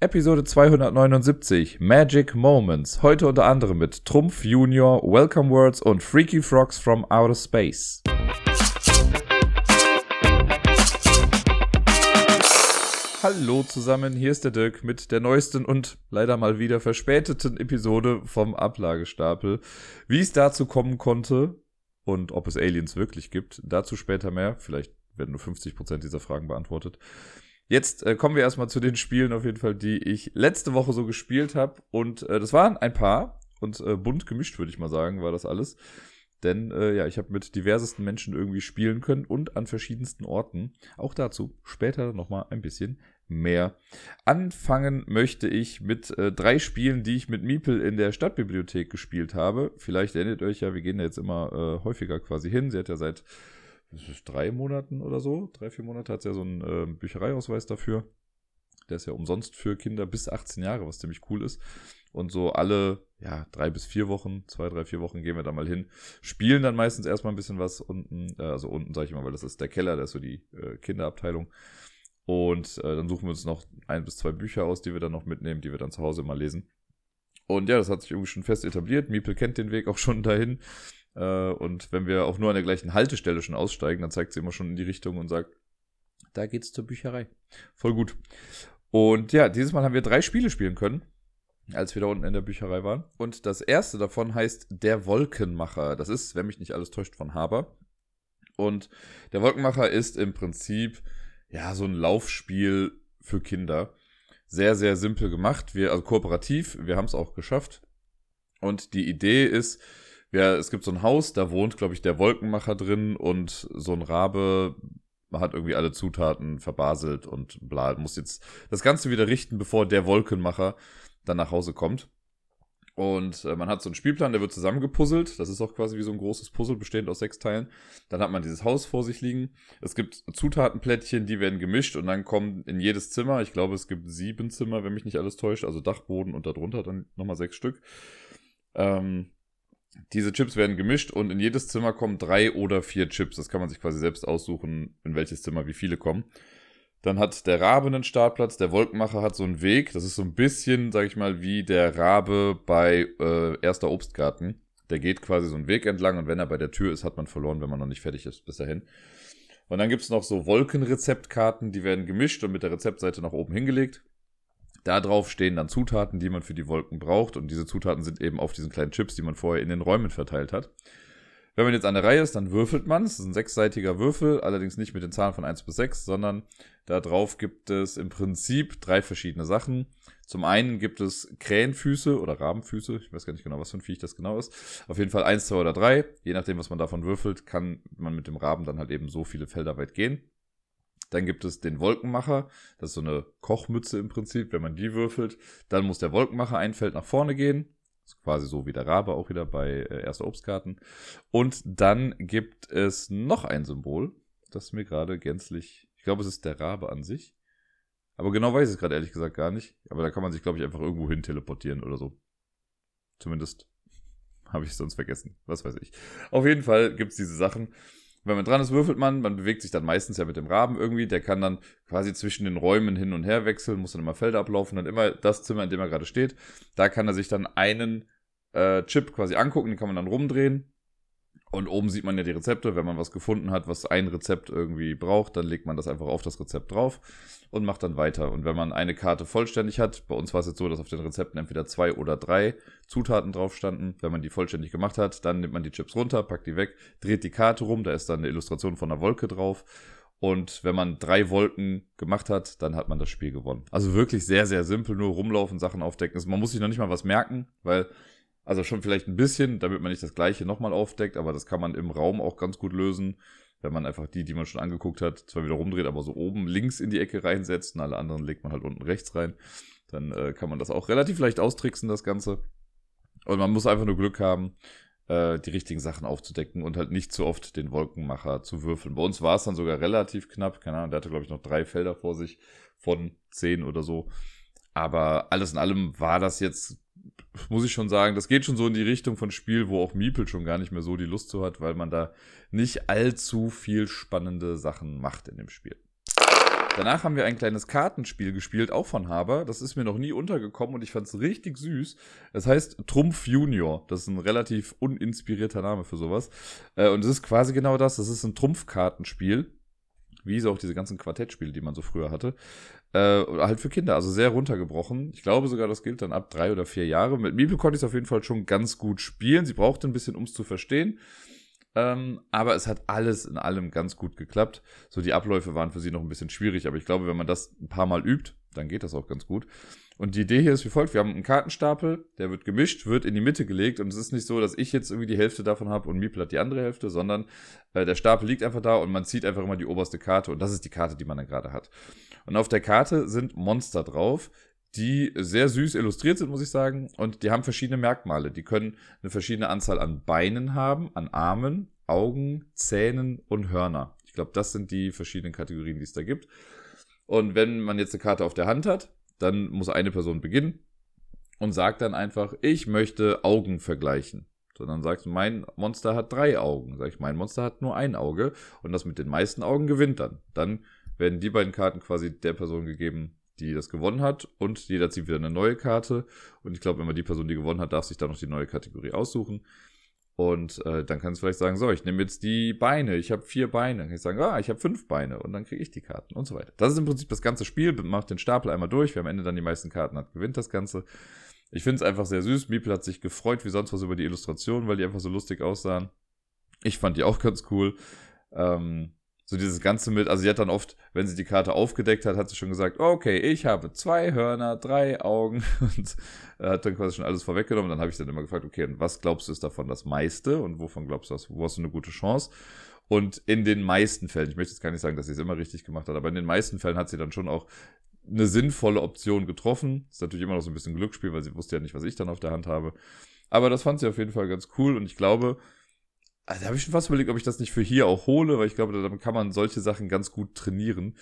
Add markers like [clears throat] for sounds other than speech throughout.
Episode 279 Magic Moments. Heute unter anderem mit Trumpf Junior, Welcome Words und Freaky Frogs from Outer Space. Hallo zusammen, hier ist der Dirk mit der neuesten und leider mal wieder verspäteten Episode vom Ablagestapel. Wie es dazu kommen konnte und ob es Aliens wirklich gibt, dazu später mehr. Vielleicht werden nur 50% dieser Fragen beantwortet. Jetzt äh, kommen wir erstmal zu den Spielen auf jeden Fall, die ich letzte Woche so gespielt habe. Und äh, das waren ein paar und äh, bunt gemischt, würde ich mal sagen, war das alles. Denn äh, ja, ich habe mit diversesten Menschen irgendwie spielen können und an verschiedensten Orten. Auch dazu später nochmal ein bisschen mehr. Anfangen möchte ich mit äh, drei Spielen, die ich mit Miepel in der Stadtbibliothek gespielt habe. Vielleicht erinnert euch ja, wir gehen da jetzt immer äh, häufiger quasi hin. Sie hat ja seit drei Monaten oder so, drei, vier Monate hat sie ja so einen äh, Büchereiausweis dafür. Der ist ja umsonst für Kinder bis 18 Jahre, was ziemlich cool ist. Und so alle, ja, drei bis vier Wochen, zwei, drei, vier Wochen gehen wir da mal hin. Spielen dann meistens erstmal ein bisschen was unten, äh, also unten sage ich mal, weil das ist der Keller, das ist so die äh, Kinderabteilung. Und äh, dann suchen wir uns noch ein bis zwei Bücher aus, die wir dann noch mitnehmen, die wir dann zu Hause mal lesen. Und ja, das hat sich irgendwie schon fest etabliert. Miepel kennt den Weg auch schon dahin. Äh, und wenn wir auch nur an der gleichen Haltestelle schon aussteigen, dann zeigt sie immer schon in die Richtung und sagt, da geht's zur Bücherei. Voll gut. Und ja, dieses Mal haben wir drei Spiele spielen können, als wir da unten in der Bücherei waren. Und das erste davon heißt Der Wolkenmacher. Das ist, wenn mich nicht alles täuscht, von Haber. Und der Wolkenmacher ist im Prinzip ja so ein Laufspiel für Kinder. Sehr, sehr simpel gemacht. Wir, also kooperativ, wir haben es auch geschafft. Und die Idee ist, ja, es gibt so ein Haus, da wohnt, glaube ich, der Wolkenmacher drin und so ein Rabe hat irgendwie alle Zutaten verbaselt und bla, muss jetzt das Ganze wieder richten, bevor der Wolkenmacher dann nach Hause kommt. Und äh, man hat so einen Spielplan, der wird zusammengepuzzelt. Das ist auch quasi wie so ein großes Puzzle, bestehend aus sechs Teilen. Dann hat man dieses Haus vor sich liegen. Es gibt Zutatenplättchen, die werden gemischt und dann kommen in jedes Zimmer, ich glaube, es gibt sieben Zimmer, wenn mich nicht alles täuscht, also Dachboden und darunter dann nochmal sechs Stück. Ähm, diese Chips werden gemischt und in jedes Zimmer kommen drei oder vier Chips. Das kann man sich quasi selbst aussuchen, in welches Zimmer wie viele kommen. Dann hat der Rabe einen Startplatz, der Wolkenmacher hat so einen Weg. Das ist so ein bisschen, sag ich mal, wie der Rabe bei äh, erster Obstgarten. Der geht quasi so einen Weg entlang und wenn er bei der Tür ist, hat man verloren, wenn man noch nicht fertig ist bis dahin. Und dann gibt's noch so Wolkenrezeptkarten, die werden gemischt und mit der Rezeptseite nach oben hingelegt. Da drauf stehen dann Zutaten, die man für die Wolken braucht. Und diese Zutaten sind eben auf diesen kleinen Chips, die man vorher in den Räumen verteilt hat. Wenn man jetzt an der Reihe ist, dann würfelt man. Es ist ein sechsseitiger Würfel, allerdings nicht mit den Zahlen von 1 bis 6, sondern da drauf gibt es im Prinzip drei verschiedene Sachen. Zum einen gibt es Krähenfüße oder Rabenfüße. Ich weiß gar nicht genau, was für ein Viech das genau ist. Auf jeden Fall eins, zwei oder drei. Je nachdem, was man davon würfelt, kann man mit dem Raben dann halt eben so viele Felder weit gehen. Dann gibt es den Wolkenmacher. Das ist so eine Kochmütze im Prinzip. Wenn man die würfelt, dann muss der Wolkenmacher ein Feld nach vorne gehen. Ist quasi so wie der Rabe auch wieder bei äh, erster Obstgarten. Und dann gibt es noch ein Symbol, das mir gerade gänzlich, ich glaube, es ist der Rabe an sich. Aber genau weiß ich es gerade ehrlich gesagt gar nicht. Aber da kann man sich, glaube ich, einfach irgendwo hin teleportieren oder so. Zumindest [laughs] habe ich es sonst vergessen. Was weiß ich. Auf jeden Fall gibt es diese Sachen. Wenn man dran ist, würfelt man. Man bewegt sich dann meistens ja mit dem Raben irgendwie. Der kann dann quasi zwischen den Räumen hin und her wechseln, muss dann immer Felder ablaufen. Dann immer das Zimmer, in dem er gerade steht. Da kann er sich dann einen äh, Chip quasi angucken. Den kann man dann rumdrehen. Und oben sieht man ja die Rezepte. Wenn man was gefunden hat, was ein Rezept irgendwie braucht, dann legt man das einfach auf das Rezept drauf und macht dann weiter. Und wenn man eine Karte vollständig hat, bei uns war es jetzt so, dass auf den Rezepten entweder zwei oder drei Zutaten drauf standen. Wenn man die vollständig gemacht hat, dann nimmt man die Chips runter, packt die weg, dreht die Karte rum, da ist dann eine Illustration von einer Wolke drauf. Und wenn man drei Wolken gemacht hat, dann hat man das Spiel gewonnen. Also wirklich sehr, sehr simpel, nur rumlaufen, Sachen aufdecken. Also man muss sich noch nicht mal was merken, weil also schon vielleicht ein bisschen, damit man nicht das gleiche nochmal aufdeckt, aber das kann man im Raum auch ganz gut lösen, wenn man einfach die, die man schon angeguckt hat, zwar wieder rumdreht, aber so oben links in die Ecke reinsetzt und alle anderen legt man halt unten rechts rein. Dann äh, kann man das auch relativ leicht austricksen, das Ganze. Und man muss einfach nur Glück haben, äh, die richtigen Sachen aufzudecken und halt nicht zu oft den Wolkenmacher zu würfeln. Bei uns war es dann sogar relativ knapp, keine Ahnung, der hatte, glaube ich, noch drei Felder vor sich von zehn oder so. Aber alles in allem war das jetzt muss ich schon sagen, das geht schon so in die Richtung von Spiel, wo auch Miepel schon gar nicht mehr so die Lust zu hat, weil man da nicht allzu viel spannende Sachen macht in dem Spiel. Danach haben wir ein kleines Kartenspiel gespielt, auch von Haber. Das ist mir noch nie untergekommen und ich fand es richtig süß. Es heißt Trumpf Junior. Das ist ein relativ uninspirierter Name für sowas. Äh, und es ist quasi genau das. Das ist ein Trumpfkartenspiel. Wie so auch diese ganzen Quartettspiele, die man so früher hatte. Äh, halt für Kinder, also sehr runtergebrochen. Ich glaube sogar, das gilt dann ab drei oder vier Jahre. Mit Miebel konnte ich es auf jeden Fall schon ganz gut spielen. Sie brauchte ein bisschen, um es zu verstehen. Ähm, aber es hat alles in allem ganz gut geklappt. So, die Abläufe waren für sie noch ein bisschen schwierig, aber ich glaube, wenn man das ein paar Mal übt, dann geht das auch ganz gut. Und die Idee hier ist wie folgt: Wir haben einen Kartenstapel, der wird gemischt, wird in die Mitte gelegt und es ist nicht so, dass ich jetzt irgendwie die Hälfte davon habe und Miepel hat die andere Hälfte, sondern äh, der Stapel liegt einfach da und man zieht einfach immer die oberste Karte und das ist die Karte, die man dann gerade hat. Und auf der Karte sind Monster drauf, die sehr süß illustriert sind, muss ich sagen. Und die haben verschiedene Merkmale. Die können eine verschiedene Anzahl an Beinen haben, an Armen, Augen, Zähnen und Hörner. Ich glaube, das sind die verschiedenen Kategorien, die es da gibt. Und wenn man jetzt eine Karte auf der Hand hat, dann muss eine Person beginnen und sagt dann einfach, ich möchte Augen vergleichen. So, dann sagst du, mein Monster hat drei Augen. Sag ich, mein Monster hat nur ein Auge. Und das mit den meisten Augen gewinnt dann. Dann werden die beiden Karten quasi der Person gegeben, die das gewonnen hat und jeder zieht wieder eine neue Karte und ich glaube immer die Person, die gewonnen hat, darf sich dann noch die neue Kategorie aussuchen und äh, dann kannst du vielleicht sagen, so, ich nehme jetzt die Beine, ich habe vier Beine, dann kann ich sagen, ah, ich habe fünf Beine und dann kriege ich die Karten und so weiter. Das ist im Prinzip das ganze Spiel, macht den Stapel einmal durch, wer am Ende dann die meisten Karten hat, gewinnt das Ganze. Ich finde es einfach sehr süß, Miepel hat sich gefreut wie sonst was über die Illustration, weil die einfach so lustig aussahen. Ich fand die auch ganz cool. Ähm, so dieses Ganze mit, also sie hat dann oft, wenn sie die Karte aufgedeckt hat, hat sie schon gesagt, okay, ich habe zwei Hörner, drei Augen [laughs] und hat dann quasi schon alles vorweggenommen. Dann habe ich dann immer gefragt, okay, und was glaubst du ist davon das meiste und wovon glaubst du, wo hast du eine gute Chance? Und in den meisten Fällen, ich möchte jetzt gar nicht sagen, dass sie es immer richtig gemacht hat, aber in den meisten Fällen hat sie dann schon auch eine sinnvolle Option getroffen. Ist natürlich immer noch so ein bisschen Glücksspiel, weil sie wusste ja nicht, was ich dann auf der Hand habe. Aber das fand sie auf jeden Fall ganz cool und ich glaube, also, da habe ich schon fast überlegt, ob ich das nicht für hier auch hole, weil ich glaube, damit kann man solche Sachen ganz gut trainieren.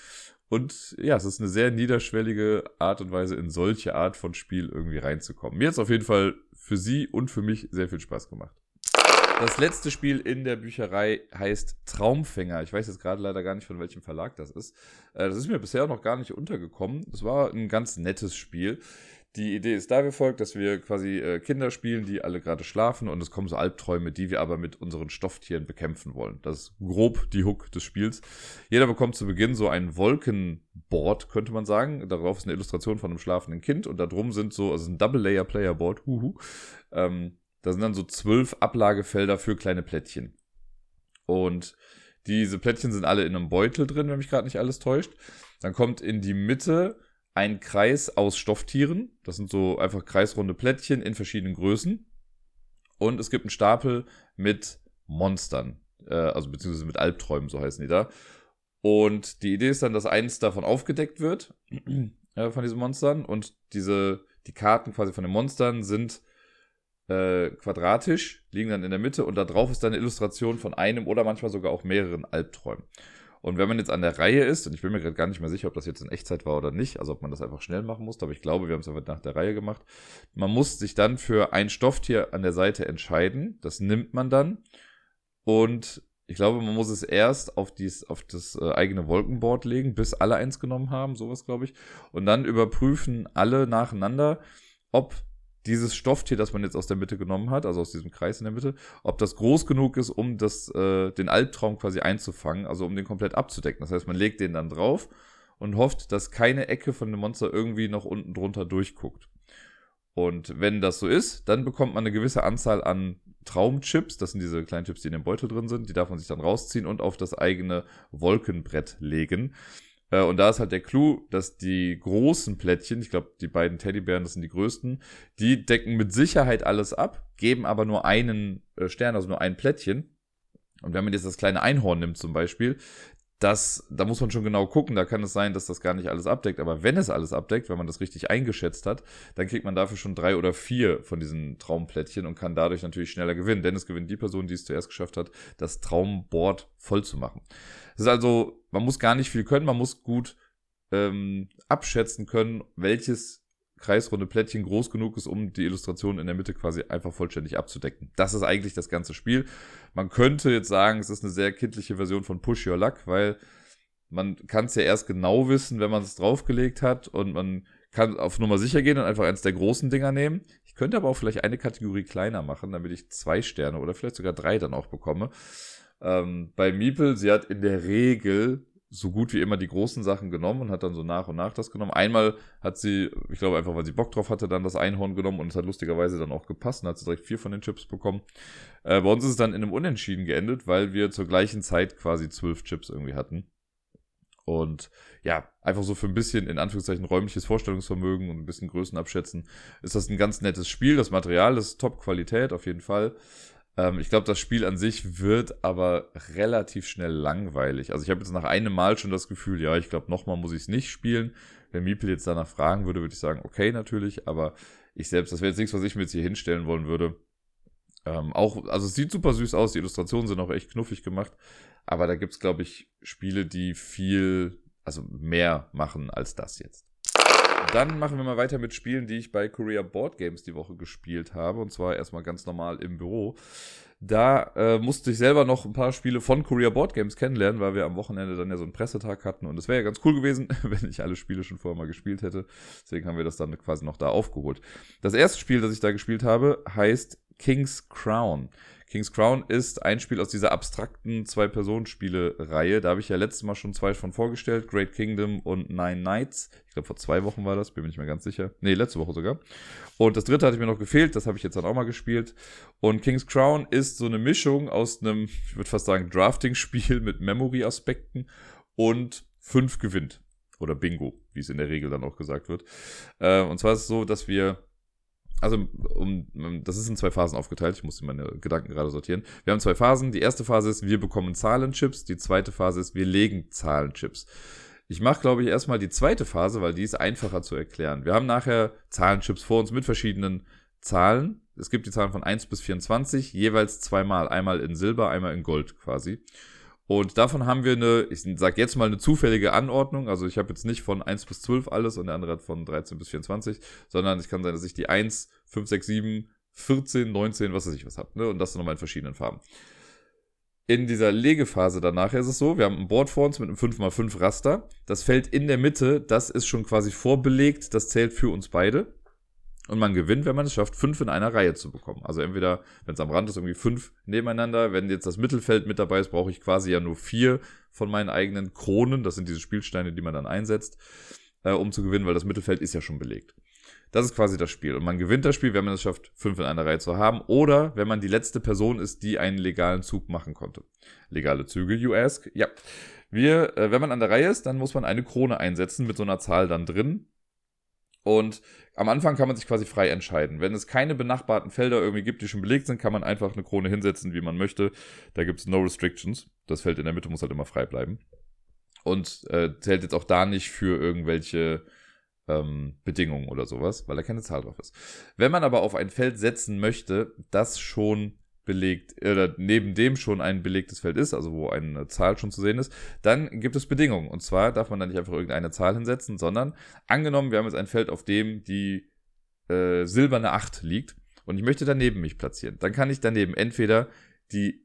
Und ja, es ist eine sehr niederschwellige Art und Weise, in solche Art von Spiel irgendwie reinzukommen. Mir hat es auf jeden Fall für sie und für mich sehr viel Spaß gemacht. Das letzte Spiel in der Bücherei heißt Traumfänger. Ich weiß jetzt gerade leider gar nicht, von welchem Verlag das ist. Äh, das ist mir bisher noch gar nicht untergekommen. Es war ein ganz nettes Spiel. Die Idee ist da gefolgt, dass wir quasi äh, Kinder spielen, die alle gerade schlafen und es kommen so Albträume, die wir aber mit unseren Stofftieren bekämpfen wollen. Das ist grob die Hook des Spiels. Jeder bekommt zu Beginn so ein Wolkenboard, könnte man sagen. Darauf ist eine Illustration von einem schlafenden Kind und da drum sind so, also ein Double-Layer-Player-Board, huhu. Ähm, da sind dann so zwölf Ablagefelder für kleine Plättchen. Und diese Plättchen sind alle in einem Beutel drin, wenn mich gerade nicht alles täuscht. Dann kommt in die Mitte ein Kreis aus Stofftieren. Das sind so einfach kreisrunde Plättchen in verschiedenen Größen. Und es gibt einen Stapel mit Monstern. Äh, also beziehungsweise mit Albträumen, so heißen die da. Und die Idee ist dann, dass eins davon aufgedeckt wird, [clears throat] äh, von diesen Monstern. Und diese, die Karten quasi von den Monstern sind äh, quadratisch, liegen dann in der Mitte und da drauf ist dann eine Illustration von einem oder manchmal sogar auch mehreren Albträumen. Und wenn man jetzt an der Reihe ist, und ich bin mir gerade gar nicht mehr sicher, ob das jetzt in Echtzeit war oder nicht, also ob man das einfach schnell machen musste, aber ich glaube, wir haben es einfach nach der Reihe gemacht. Man muss sich dann für ein Stofftier an der Seite entscheiden. Das nimmt man dann. Und ich glaube, man muss es erst auf, dies, auf das äh, eigene Wolkenboard legen, bis alle eins genommen haben, sowas glaube ich. Und dann überprüfen alle nacheinander, ob dieses Stofftier, das man jetzt aus der Mitte genommen hat, also aus diesem Kreis in der Mitte, ob das groß genug ist, um das, äh, den Albtraum quasi einzufangen, also um den komplett abzudecken. Das heißt, man legt den dann drauf und hofft, dass keine Ecke von dem Monster irgendwie noch unten drunter durchguckt. Und wenn das so ist, dann bekommt man eine gewisse Anzahl an Traumchips, das sind diese kleinen Chips, die in dem Beutel drin sind, die darf man sich dann rausziehen und auf das eigene Wolkenbrett legen. Äh, und da ist halt der Clou, dass die großen Plättchen, ich glaube, die beiden Teddybären, das sind die größten, die decken mit Sicherheit alles ab, geben aber nur einen äh, Stern, also nur ein Plättchen. Und wenn man jetzt das kleine Einhorn nimmt zum Beispiel, das, da muss man schon genau gucken, da kann es sein, dass das gar nicht alles abdeckt, aber wenn es alles abdeckt, wenn man das richtig eingeschätzt hat, dann kriegt man dafür schon drei oder vier von diesen Traumplättchen und kann dadurch natürlich schneller gewinnen, denn es gewinnt die Person, die es zuerst geschafft hat, das Traumboard voll zu machen. Es ist also, man muss gar nicht viel können, man muss gut ähm, abschätzen können, welches kreisrunde Plättchen groß genug ist, um die Illustration in der Mitte quasi einfach vollständig abzudecken. Das ist eigentlich das ganze Spiel. Man könnte jetzt sagen, es ist eine sehr kindliche Version von Push Your Luck, weil man kann es ja erst genau wissen, wenn man es draufgelegt hat und man kann auf Nummer sicher gehen und einfach eins der großen Dinger nehmen. Ich könnte aber auch vielleicht eine Kategorie kleiner machen, damit ich zwei Sterne oder vielleicht sogar drei dann auch bekomme. Ähm, bei Miepel, sie hat in der Regel so gut wie immer die großen Sachen genommen und hat dann so nach und nach das genommen. Einmal hat sie, ich glaube einfach, weil sie Bock drauf hatte, dann das Einhorn genommen und es hat lustigerweise dann auch gepasst und hat sie direkt vier von den Chips bekommen. Äh, bei uns ist es dann in einem Unentschieden geendet, weil wir zur gleichen Zeit quasi zwölf Chips irgendwie hatten. Und ja, einfach so für ein bisschen, in Anführungszeichen, räumliches Vorstellungsvermögen und ein bisschen Größen abschätzen, ist das ein ganz nettes Spiel. Das Material ist Top-Qualität auf jeden Fall. Ähm, ich glaube, das Spiel an sich wird aber relativ schnell langweilig. Also ich habe jetzt nach einem Mal schon das Gefühl, ja, ich glaube, nochmal muss ich es nicht spielen. Wenn Miepel jetzt danach fragen würde, würde ich sagen, okay, natürlich, aber ich selbst, das wäre jetzt nichts, was ich mir jetzt hier hinstellen wollen würde. Ähm, auch, also es sieht super süß aus, die Illustrationen sind auch echt knuffig gemacht, aber da gibt's, glaube ich, Spiele, die viel, also mehr machen als das jetzt. Dann machen wir mal weiter mit Spielen, die ich bei Korea Board Games die Woche gespielt habe. Und zwar erstmal ganz normal im Büro. Da äh, musste ich selber noch ein paar Spiele von Korea Board Games kennenlernen, weil wir am Wochenende dann ja so einen Pressetag hatten. Und es wäre ja ganz cool gewesen, [laughs] wenn ich alle Spiele schon vorher mal gespielt hätte. Deswegen haben wir das dann quasi noch da aufgeholt. Das erste Spiel, das ich da gespielt habe, heißt King's Crown. King's Crown ist ein Spiel aus dieser abstrakten Zwei-Personen-Spiele-Reihe. Da habe ich ja letztes Mal schon zwei von vorgestellt. Great Kingdom und Nine Nights. Ich glaube, vor zwei Wochen war das, bin mir nicht mehr ganz sicher. Nee, letzte Woche sogar. Und das dritte hatte mir noch gefehlt, das habe ich jetzt dann auch mal gespielt. Und King's Crown ist so eine Mischung aus einem, ich würde fast sagen, Drafting-Spiel mit Memory-Aspekten und fünf gewinnt. Oder Bingo, wie es in der Regel dann auch gesagt wird. Äh, und zwar ist es so, dass wir also um, das ist in zwei Phasen aufgeteilt. Ich musste meine Gedanken gerade sortieren. Wir haben zwei Phasen. Die erste Phase ist, wir bekommen Zahlenchips. Die zweite Phase ist, wir legen Zahlenchips. Ich mache, glaube ich, erstmal die zweite Phase, weil die ist einfacher zu erklären. Wir haben nachher Zahlenchips vor uns mit verschiedenen Zahlen. Es gibt die Zahlen von 1 bis 24, jeweils zweimal. Einmal in Silber, einmal in Gold quasi. Und davon haben wir eine, ich sag jetzt mal eine zufällige Anordnung. Also ich habe jetzt nicht von 1 bis 12 alles und der andere hat von 13 bis 24, sondern es kann sein, dass ich die 1, 5, 6, 7, 14, 19, was weiß ich was habe. Ne? Und das nochmal in verschiedenen Farben. In dieser Legephase danach ist es so, wir haben ein Board vor uns mit einem 5x5 Raster. Das Feld in der Mitte, das ist schon quasi vorbelegt, das zählt für uns beide. Und man gewinnt, wenn man es schafft, fünf in einer Reihe zu bekommen. Also entweder, wenn es am Rand ist, irgendwie fünf nebeneinander. Wenn jetzt das Mittelfeld mit dabei ist, brauche ich quasi ja nur vier von meinen eigenen Kronen. Das sind diese Spielsteine, die man dann einsetzt, äh, um zu gewinnen, weil das Mittelfeld ist ja schon belegt. Das ist quasi das Spiel. Und man gewinnt das Spiel, wenn man es schafft, fünf in einer Reihe zu haben. Oder wenn man die letzte Person ist, die einen legalen Zug machen konnte. Legale Züge, you ask? Ja. Wir, äh, wenn man an der Reihe ist, dann muss man eine Krone einsetzen mit so einer Zahl dann drin. Und am Anfang kann man sich quasi frei entscheiden. Wenn es keine benachbarten Felder irgendwie gibt, die schon belegt sind, kann man einfach eine Krone hinsetzen, wie man möchte. Da gibt es no restrictions. Das Feld in der Mitte muss halt immer frei bleiben. Und äh, zählt jetzt auch da nicht für irgendwelche ähm, Bedingungen oder sowas, weil da keine Zahl drauf ist. Wenn man aber auf ein Feld setzen möchte, das schon belegt, oder neben dem schon ein belegtes Feld ist, also wo eine Zahl schon zu sehen ist, dann gibt es Bedingungen. Und zwar darf man da nicht einfach irgendeine Zahl hinsetzen, sondern angenommen, wir haben jetzt ein Feld, auf dem die äh, silberne 8 liegt und ich möchte daneben mich platzieren. Dann kann ich daneben entweder die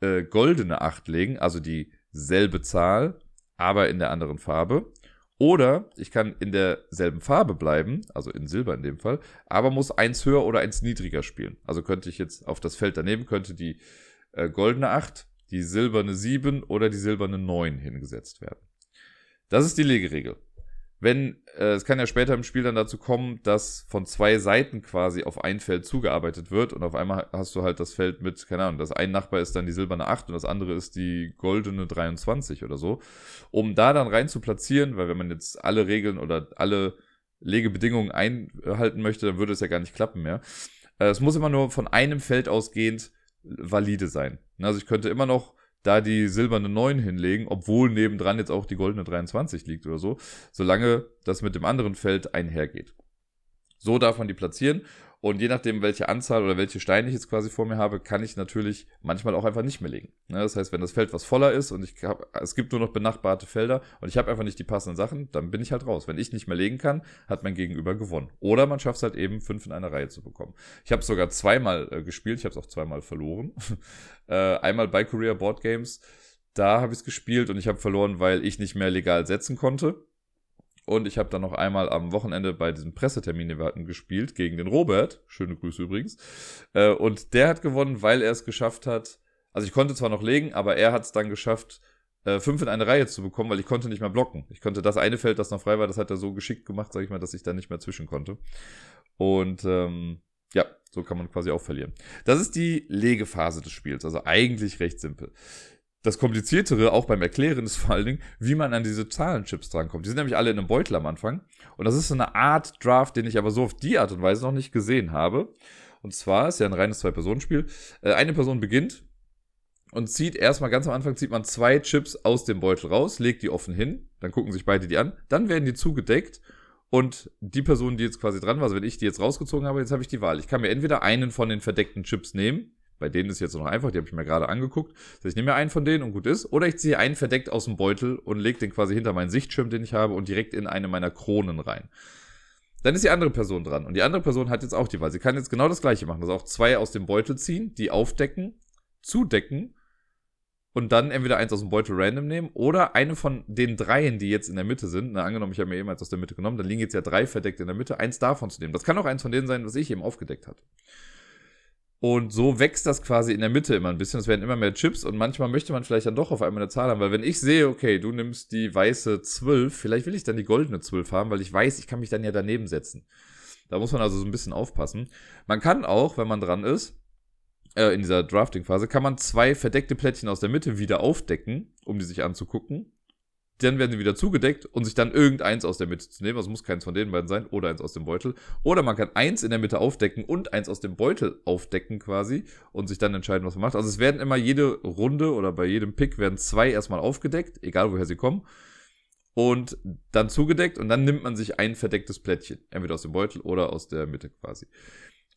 äh, goldene 8 legen, also dieselbe Zahl, aber in der anderen Farbe. Oder ich kann in derselben Farbe bleiben, also in Silber in dem Fall, aber muss eins höher oder eins niedriger spielen. Also könnte ich jetzt auf das Feld daneben, könnte die äh, goldene 8, die silberne 7 oder die silberne 9 hingesetzt werden. Das ist die Legeregel wenn, äh, es kann ja später im Spiel dann dazu kommen, dass von zwei Seiten quasi auf ein Feld zugearbeitet wird und auf einmal hast du halt das Feld mit, keine Ahnung, das ein Nachbar ist dann die silberne 8 und das andere ist die goldene 23 oder so. Um da dann rein zu platzieren, weil wenn man jetzt alle Regeln oder alle Legebedingungen einhalten möchte, dann würde es ja gar nicht klappen mehr. Äh, es muss immer nur von einem Feld ausgehend valide sein. Also ich könnte immer noch da die silberne 9 hinlegen, obwohl nebendran jetzt auch die goldene 23 liegt oder so, solange das mit dem anderen Feld einhergeht. So darf man die platzieren und je nachdem, welche Anzahl oder welche Steine ich jetzt quasi vor mir habe, kann ich natürlich manchmal auch einfach nicht mehr legen. Ne, das heißt, wenn das Feld was voller ist und ich hab, es gibt nur noch benachbarte Felder und ich habe einfach nicht die passenden Sachen, dann bin ich halt raus. Wenn ich nicht mehr legen kann, hat mein Gegenüber gewonnen. Oder man schafft es halt eben, fünf in einer Reihe zu bekommen. Ich habe sogar zweimal äh, gespielt, ich habe es auch zweimal verloren. [laughs] äh, einmal bei Korea Board Games da habe ich es gespielt und ich habe verloren, weil ich nicht mehr legal setzen konnte. Und ich habe dann noch einmal am Wochenende bei diesem Pressetermin, den wir hatten, gespielt, gegen den Robert. Schöne Grüße übrigens. Äh, und der hat gewonnen, weil er es geschafft hat. Also ich konnte zwar noch legen, aber er hat es dann geschafft, äh, fünf in eine Reihe zu bekommen, weil ich konnte nicht mehr blocken. Ich konnte das eine Feld, das noch frei war, das hat er so geschickt gemacht, sag ich mal, dass ich da nicht mehr zwischen konnte. Und ähm, ja, so kann man quasi auch verlieren. Das ist die Legephase des Spiels, also eigentlich recht simpel. Das Kompliziertere, auch beim Erklären, ist vor allen Dingen, wie man an diese Zahlenchips drankommt. Die sind nämlich alle in einem Beutel am Anfang. Und das ist so eine Art Draft, den ich aber so auf die Art und Weise noch nicht gesehen habe. Und zwar ist ja ein reines Zwei-Personen-Spiel. Äh, eine Person beginnt und zieht erstmal ganz am Anfang zieht man zwei Chips aus dem Beutel raus, legt die offen hin, dann gucken sich beide die an, dann werden die zugedeckt und die Person, die jetzt quasi dran war, also wenn ich die jetzt rausgezogen habe, jetzt habe ich die Wahl. Ich kann mir entweder einen von den verdeckten Chips nehmen, bei denen ist jetzt noch einfach, die habe ich mir gerade angeguckt. Also ich nehme mir einen von denen und gut ist. Oder ich ziehe einen verdeckt aus dem Beutel und lege den quasi hinter meinen Sichtschirm, den ich habe, und direkt in eine meiner Kronen rein. Dann ist die andere Person dran. Und die andere Person hat jetzt auch die Wahl. Sie kann jetzt genau das gleiche machen. Also auch zwei aus dem Beutel ziehen, die aufdecken, zudecken und dann entweder eins aus dem Beutel random nehmen oder eine von den dreien, die jetzt in der Mitte sind. Na, angenommen, ich habe mir eben eins aus der Mitte genommen, dann liegen jetzt ja drei verdeckt in der Mitte, eins davon zu nehmen. Das kann auch eins von denen sein, was ich eben aufgedeckt habe. Und so wächst das quasi in der Mitte immer ein bisschen. Es werden immer mehr Chips und manchmal möchte man vielleicht dann doch auf einmal eine Zahl haben, weil wenn ich sehe, okay, du nimmst die weiße 12, vielleicht will ich dann die goldene 12 haben, weil ich weiß, ich kann mich dann ja daneben setzen. Da muss man also so ein bisschen aufpassen. Man kann auch, wenn man dran ist, äh, in dieser Drafting-Phase, kann man zwei verdeckte Plättchen aus der Mitte wieder aufdecken, um die sich anzugucken dann werden sie wieder zugedeckt und sich dann irgendeins aus der Mitte zu nehmen. Also muss keins von den beiden sein oder eins aus dem Beutel. Oder man kann eins in der Mitte aufdecken und eins aus dem Beutel aufdecken quasi und sich dann entscheiden, was man macht. Also es werden immer jede Runde oder bei jedem Pick werden zwei erstmal aufgedeckt, egal woher sie kommen. Und dann zugedeckt und dann nimmt man sich ein verdecktes Plättchen. Entweder aus dem Beutel oder aus der Mitte quasi.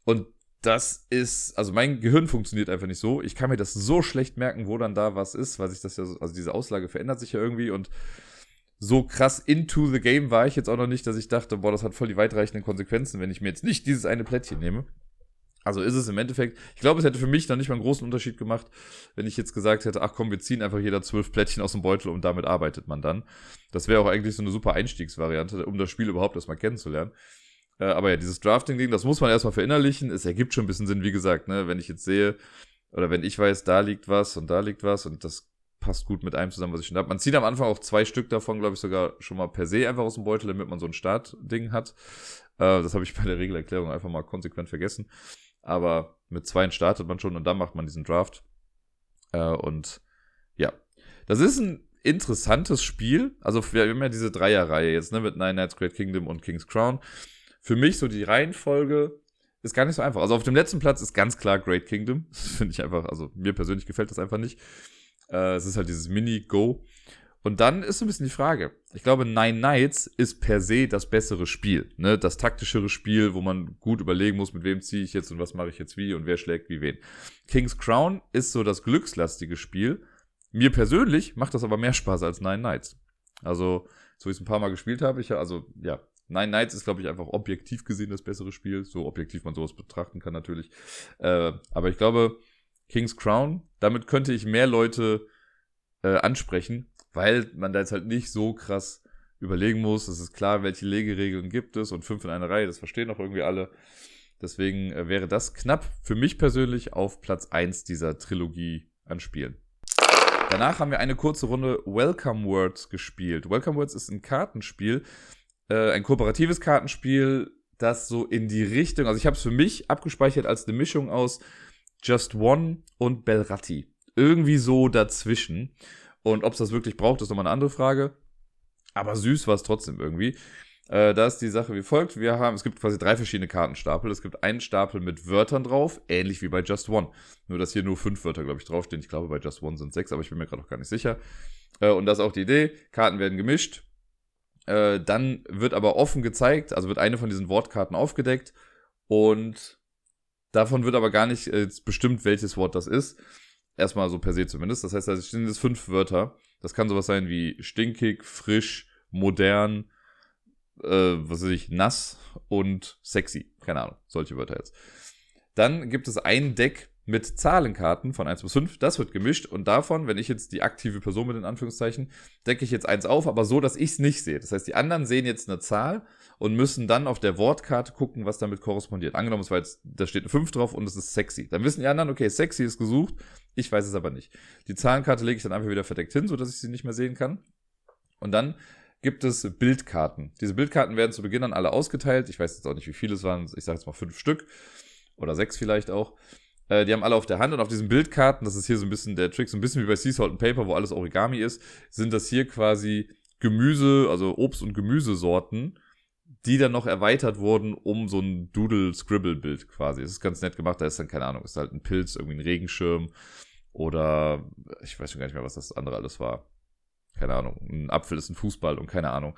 Und das ist, also mein Gehirn funktioniert einfach nicht so. Ich kann mir das so schlecht merken, wo dann da was ist, weil sich das ja, so, also diese Auslage verändert sich ja irgendwie und so krass into the game war ich jetzt auch noch nicht, dass ich dachte, boah, das hat voll die weitreichenden Konsequenzen, wenn ich mir jetzt nicht dieses eine Plättchen nehme. Also ist es im Endeffekt, ich glaube, es hätte für mich noch nicht mal einen großen Unterschied gemacht, wenn ich jetzt gesagt hätte, ach komm, wir ziehen einfach jeder zwölf Plättchen aus dem Beutel und damit arbeitet man dann. Das wäre auch eigentlich so eine super Einstiegsvariante, um das Spiel überhaupt erstmal kennenzulernen. Äh, aber ja, dieses Drafting-Ding, das muss man erstmal verinnerlichen. Es ergibt schon ein bisschen Sinn, wie gesagt, ne, wenn ich jetzt sehe, oder wenn ich weiß, da liegt was und da liegt was und das passt gut mit einem zusammen, was ich schon habe. Man zieht am Anfang auch zwei Stück davon, glaube ich, sogar schon mal per se einfach aus dem Beutel, damit man so ein Startding hat. Äh, das habe ich bei der Regelerklärung einfach mal konsequent vergessen. Aber mit zwei startet man schon und dann macht man diesen Draft. Äh, und ja, das ist ein interessantes Spiel. Also wir haben ja diese Dreierreihe jetzt, ne, mit Nine Nights, Great Kingdom und King's Crown für mich so die Reihenfolge ist gar nicht so einfach. Also auf dem letzten Platz ist ganz klar Great Kingdom. [laughs] Finde ich einfach, also mir persönlich gefällt das einfach nicht. Äh, es ist halt dieses Mini-Go. Und dann ist so ein bisschen die Frage. Ich glaube, Nine Nights ist per se das bessere Spiel. Ne? Das taktischere Spiel, wo man gut überlegen muss, mit wem ziehe ich jetzt und was mache ich jetzt wie und wer schlägt wie wen. King's Crown ist so das glückslastige Spiel. Mir persönlich macht das aber mehr Spaß als Nine Nights. Also, so wie ich es ein paar Mal gespielt habe, ich also, ja, Nine Nights ist, glaube ich, einfach objektiv gesehen das bessere Spiel. So objektiv man sowas betrachten kann natürlich. Äh, aber ich glaube, King's Crown, damit könnte ich mehr Leute äh, ansprechen, weil man da jetzt halt nicht so krass überlegen muss. Es ist klar, welche Legeregeln gibt es und fünf in einer Reihe, das verstehen auch irgendwie alle. Deswegen äh, wäre das knapp für mich persönlich auf Platz eins dieser Trilogie an Spielen. Danach haben wir eine kurze Runde Welcome Words gespielt. Welcome Words ist ein Kartenspiel, äh, ein kooperatives Kartenspiel, das so in die Richtung, also ich habe es für mich abgespeichert als eine Mischung aus Just One und Belratti. Irgendwie so dazwischen. Und ob es das wirklich braucht, ist nochmal eine andere Frage. Aber süß war es trotzdem irgendwie. Äh, da ist die Sache wie folgt. Wir haben, es gibt quasi drei verschiedene Kartenstapel. Es gibt einen Stapel mit Wörtern drauf, ähnlich wie bei Just One. Nur, dass hier nur fünf Wörter, glaube ich, draufstehen. Ich glaube, bei Just One sind sechs, aber ich bin mir gerade noch gar nicht sicher. Äh, und das ist auch die Idee. Karten werden gemischt. Äh, dann wird aber offen gezeigt, also wird eine von diesen Wortkarten aufgedeckt und davon wird aber gar nicht äh, bestimmt, welches Wort das ist. Erstmal so per se zumindest. Das heißt, da sind jetzt fünf Wörter. Das kann sowas sein wie stinkig, frisch, modern, äh, was weiß ich, nass und sexy. Keine Ahnung, solche Wörter jetzt. Dann gibt es ein Deck mit Zahlenkarten von 1 bis 5. Das wird gemischt und davon, wenn ich jetzt die aktive Person bin, in Anführungszeichen, decke ich jetzt eins auf, aber so, dass ich es nicht sehe. Das heißt, die anderen sehen jetzt eine Zahl und müssen dann auf der Wortkarte gucken, was damit korrespondiert. Angenommen, es war jetzt, da steht eine 5 drauf und es ist sexy. Dann wissen die anderen, okay, sexy ist gesucht, ich weiß es aber nicht. Die Zahlenkarte lege ich dann einfach wieder verdeckt hin, sodass ich sie nicht mehr sehen kann. Und dann gibt es Bildkarten. Diese Bildkarten werden zu Beginn dann alle ausgeteilt. Ich weiß jetzt auch nicht, wie viele es waren. Ich sage jetzt mal fünf Stück oder sechs vielleicht auch. Äh, die haben alle auf der Hand und auf diesen Bildkarten, das ist hier so ein bisschen der Trick, so ein bisschen wie bei Sea Salt and Paper, wo alles Origami ist, sind das hier quasi Gemüse, also Obst- und Gemüsesorten, die dann noch erweitert wurden um so ein Doodle-Scribble-Bild quasi. Das ist ganz nett gemacht, da ist dann, keine Ahnung, ist halt ein Pilz, irgendwie ein Regenschirm oder ich weiß schon gar nicht mehr, was das andere alles war. Keine Ahnung, ein Apfel ist ein Fußball und keine Ahnung.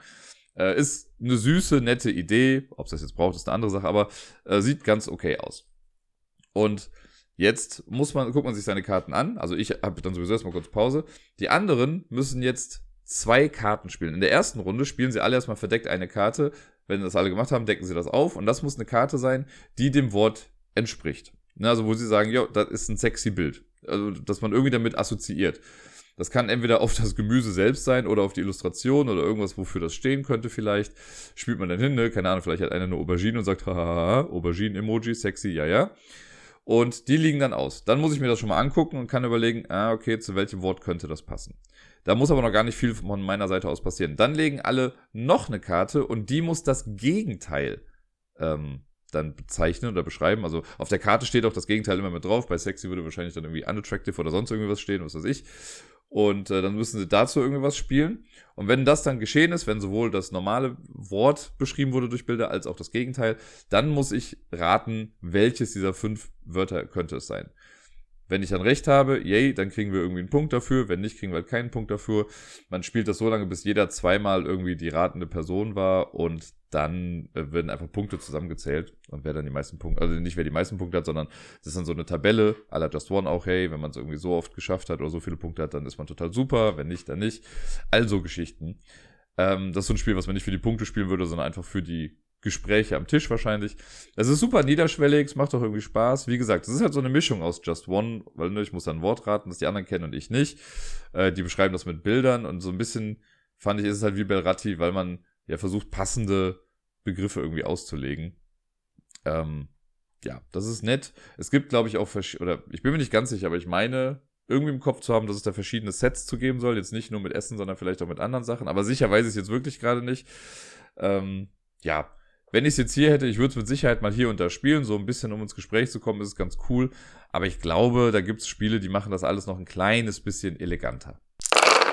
Äh, ist eine süße, nette Idee. Ob es das jetzt braucht, ist eine andere Sache, aber äh, sieht ganz okay aus. Und jetzt muss man, guckt man sich seine Karten an. Also ich habe dann sowieso erstmal kurz Pause. Die anderen müssen jetzt zwei Karten spielen. In der ersten Runde spielen sie alle erstmal verdeckt eine Karte. Wenn das alle gemacht haben, decken sie das auf. Und das muss eine Karte sein, die dem Wort entspricht. Ne, also wo sie sagen, ja, das ist ein sexy Bild. Also, dass man irgendwie damit assoziiert. Das kann entweder auf das Gemüse selbst sein oder auf die Illustration oder irgendwas, wofür das stehen könnte vielleicht. Spielt man dann hin, ne? Keine Ahnung, vielleicht hat einer eine Aubergine und sagt, hahaha, Aubergine-Emoji, sexy, ja, ja. Und die liegen dann aus. Dann muss ich mir das schon mal angucken und kann überlegen, ah, okay, zu welchem Wort könnte das passen. Da muss aber noch gar nicht viel von meiner Seite aus passieren. Dann legen alle noch eine Karte und die muss das Gegenteil ähm, dann bezeichnen oder beschreiben. Also auf der Karte steht auch das Gegenteil immer mit drauf. Bei Sexy würde wahrscheinlich dann irgendwie unattractive oder sonst irgendwas stehen, was weiß ich. Und äh, dann müssen sie dazu irgendwie was spielen. Und wenn das dann geschehen ist, wenn sowohl das normale Wort beschrieben wurde durch Bilder als auch das Gegenteil, dann muss ich raten, welches dieser fünf Wörter könnte es sein. Wenn ich dann recht habe, yay, dann kriegen wir irgendwie einen Punkt dafür. Wenn nicht, kriegen wir halt keinen Punkt dafür. Man spielt das so lange, bis jeder zweimal irgendwie die ratende Person war und dann äh, werden einfach Punkte zusammengezählt und wer dann die meisten Punkte, also nicht wer die meisten Punkte hat, sondern das ist dann so eine Tabelle, la Just One auch, hey, wenn man es irgendwie so oft geschafft hat oder so viele Punkte hat, dann ist man total super, wenn nicht, dann nicht. Also Geschichten. Ähm, das ist so ein Spiel, was man nicht für die Punkte spielen würde, sondern einfach für die Gespräche am Tisch wahrscheinlich. Es ist super niederschwellig, es macht auch irgendwie Spaß. Wie gesagt, es ist halt so eine Mischung aus Just One, weil ne, ich muss ein Wort raten, das die anderen kennen und ich nicht. Äh, die beschreiben das mit Bildern und so ein bisschen fand ich, ist es halt wie Belratti, weil man ja versucht, passende Begriffe irgendwie auszulegen. Ähm, ja, das ist nett. Es gibt, glaube ich, auch, oder ich bin mir nicht ganz sicher, aber ich meine, irgendwie im Kopf zu haben, dass es da verschiedene Sets zu geben soll. Jetzt nicht nur mit Essen, sondern vielleicht auch mit anderen Sachen. Aber sicher weiß ich es jetzt wirklich gerade nicht. Ähm, ja, wenn ich es jetzt hier hätte, ich würde es mit Sicherheit mal hier und da spielen, so ein bisschen um ins Gespräch zu kommen, ist es ganz cool. Aber ich glaube, da gibt es Spiele, die machen das alles noch ein kleines bisschen eleganter.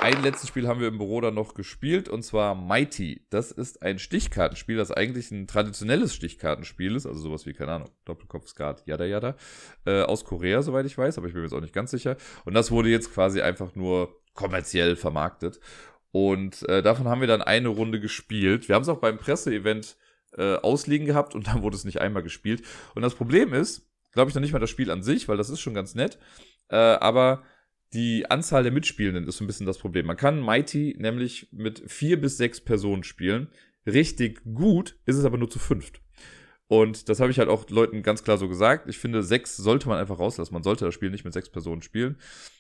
Ein letztes Spiel haben wir im Büro dann noch gespielt und zwar Mighty. Das ist ein Stichkartenspiel, das eigentlich ein traditionelles Stichkartenspiel ist, also sowas wie, keine Ahnung, Doppelkopf, Skat, yada yada, äh, aus Korea, soweit ich weiß, aber ich bin mir jetzt auch nicht ganz sicher. Und das wurde jetzt quasi einfach nur kommerziell vermarktet. Und äh, davon haben wir dann eine Runde gespielt. Wir haben es auch beim Presseevent äh, ausliegen gehabt und [laughs] dann wurde es nicht einmal gespielt. Und das Problem ist, glaube ich, noch nicht mal das Spiel an sich, weil das ist schon ganz nett. Äh, aber die Anzahl der Mitspielenden ist so ein bisschen das Problem. Man kann Mighty nämlich mit vier bis sechs Personen spielen. Richtig gut ist es aber nur zu fünft. Und das habe ich halt auch Leuten ganz klar so gesagt. Ich finde, sechs sollte man einfach rauslassen. Man sollte das Spiel nicht mit sechs Personen spielen.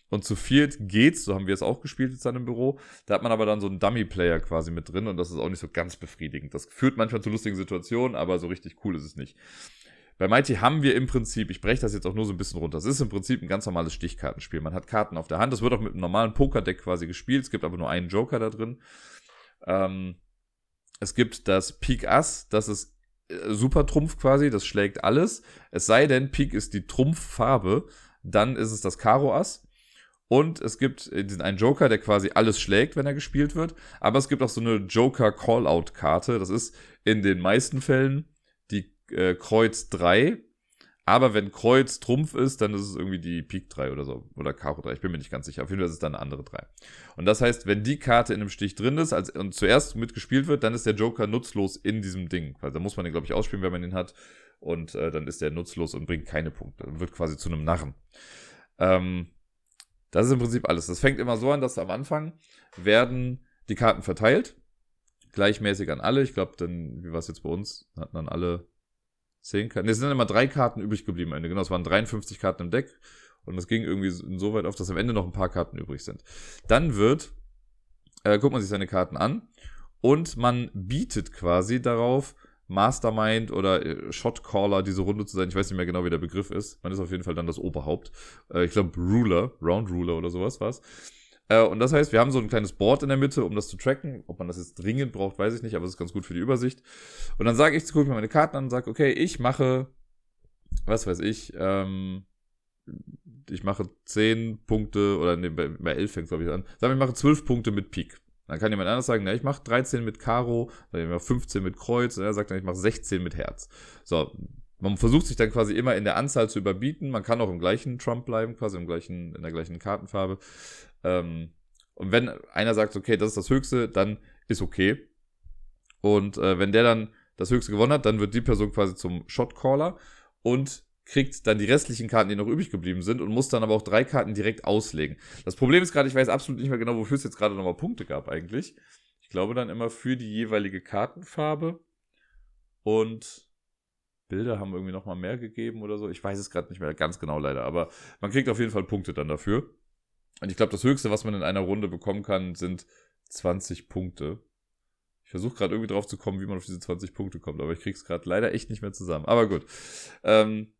Und zu viert geht's, so haben wir es auch gespielt jetzt dann im Büro. Da hat man aber dann so einen Dummy-Player quasi mit drin und das ist auch nicht so ganz befriedigend. Das führt manchmal zu lustigen Situationen, aber so richtig cool ist es nicht. Bei Mighty haben wir im Prinzip, ich breche das jetzt auch nur so ein bisschen runter, es ist im Prinzip ein ganz normales Stichkartenspiel. Man hat Karten auf der Hand, das wird auch mit einem normalen Pokerdeck quasi gespielt, es gibt aber nur einen Joker da drin. Ähm, es gibt das Pik Ass, das ist super Trumpf quasi, das schlägt alles. Es sei denn, Pik ist die Trumpffarbe, dann ist es das Karo Ass. Und es gibt äh, einen Joker, der quasi alles schlägt, wenn er gespielt wird. Aber es gibt auch so eine Joker-Call-Out-Karte. Das ist in den meisten Fällen die äh, Kreuz 3. Aber wenn Kreuz Trumpf ist, dann ist es irgendwie die Pik 3 oder so. Oder Karo 3. Ich bin mir nicht ganz sicher. Auf jeden Fall ist es dann eine andere 3. Und das heißt, wenn die Karte in einem Stich drin ist als, und zuerst mitgespielt wird, dann ist der Joker nutzlos in diesem Ding. Also da muss man den, glaube ich, ausspielen, wenn man den hat. Und äh, dann ist der nutzlos und bringt keine Punkte. Dann wird quasi zu einem Narren. Ähm, das ist im Prinzip alles. Das fängt immer so an, dass am Anfang werden die Karten verteilt. Gleichmäßig an alle. Ich glaube, dann, wie war es jetzt bei uns? Hatten dann alle 10 Karten. Ne, es sind immer drei Karten übrig geblieben am Ende. Genau, es waren 53 Karten im Deck. Und es ging irgendwie so weit auf, dass am Ende noch ein paar Karten übrig sind. Dann wird, äh, guckt man sich seine Karten an und man bietet quasi darauf, Mastermind oder äh, Shotcaller diese Runde zu sein. Ich weiß nicht mehr genau, wie der Begriff ist. Man ist auf jeden Fall dann das Oberhaupt. Äh, ich glaube, Ruler, Round Ruler oder sowas war's. Äh, und das heißt, wir haben so ein kleines Board in der Mitte, um das zu tracken. Ob man das jetzt dringend braucht, weiß ich nicht, aber es ist ganz gut für die Übersicht. Und dann sage ich, gucke ich mir meine Karten an und sage, okay, ich mache, was weiß ich, ähm, ich mache 10 Punkte, oder nee, bei, bei 11 fängt glaube ich an. Sagen wir, ich mache 12 Punkte mit Pik. Dann kann jemand anders sagen, na, ich mache 13 mit Karo, dann ich mache 15 mit Kreuz, und er sagt dann, ich mache 16 mit Herz. So, man versucht sich dann quasi immer in der Anzahl zu überbieten. Man kann auch im gleichen Trump bleiben, quasi im gleichen, in der gleichen Kartenfarbe. Ähm, und wenn einer sagt, okay, das ist das Höchste, dann ist okay. Und äh, wenn der dann das Höchste gewonnen hat, dann wird die Person quasi zum Shotcaller und kriegt dann die restlichen Karten, die noch übrig geblieben sind und muss dann aber auch drei Karten direkt auslegen. Das Problem ist gerade, ich weiß absolut nicht mehr genau, wofür es jetzt gerade nochmal Punkte gab eigentlich. Ich glaube dann immer für die jeweilige Kartenfarbe und Bilder haben irgendwie nochmal mehr gegeben oder so. Ich weiß es gerade nicht mehr ganz genau leider, aber man kriegt auf jeden Fall Punkte dann dafür. Und ich glaube, das Höchste, was man in einer Runde bekommen kann, sind 20 Punkte. Ich versuche gerade irgendwie drauf zu kommen, wie man auf diese 20 Punkte kommt, aber ich krieg's gerade leider echt nicht mehr zusammen. Aber gut. Ähm,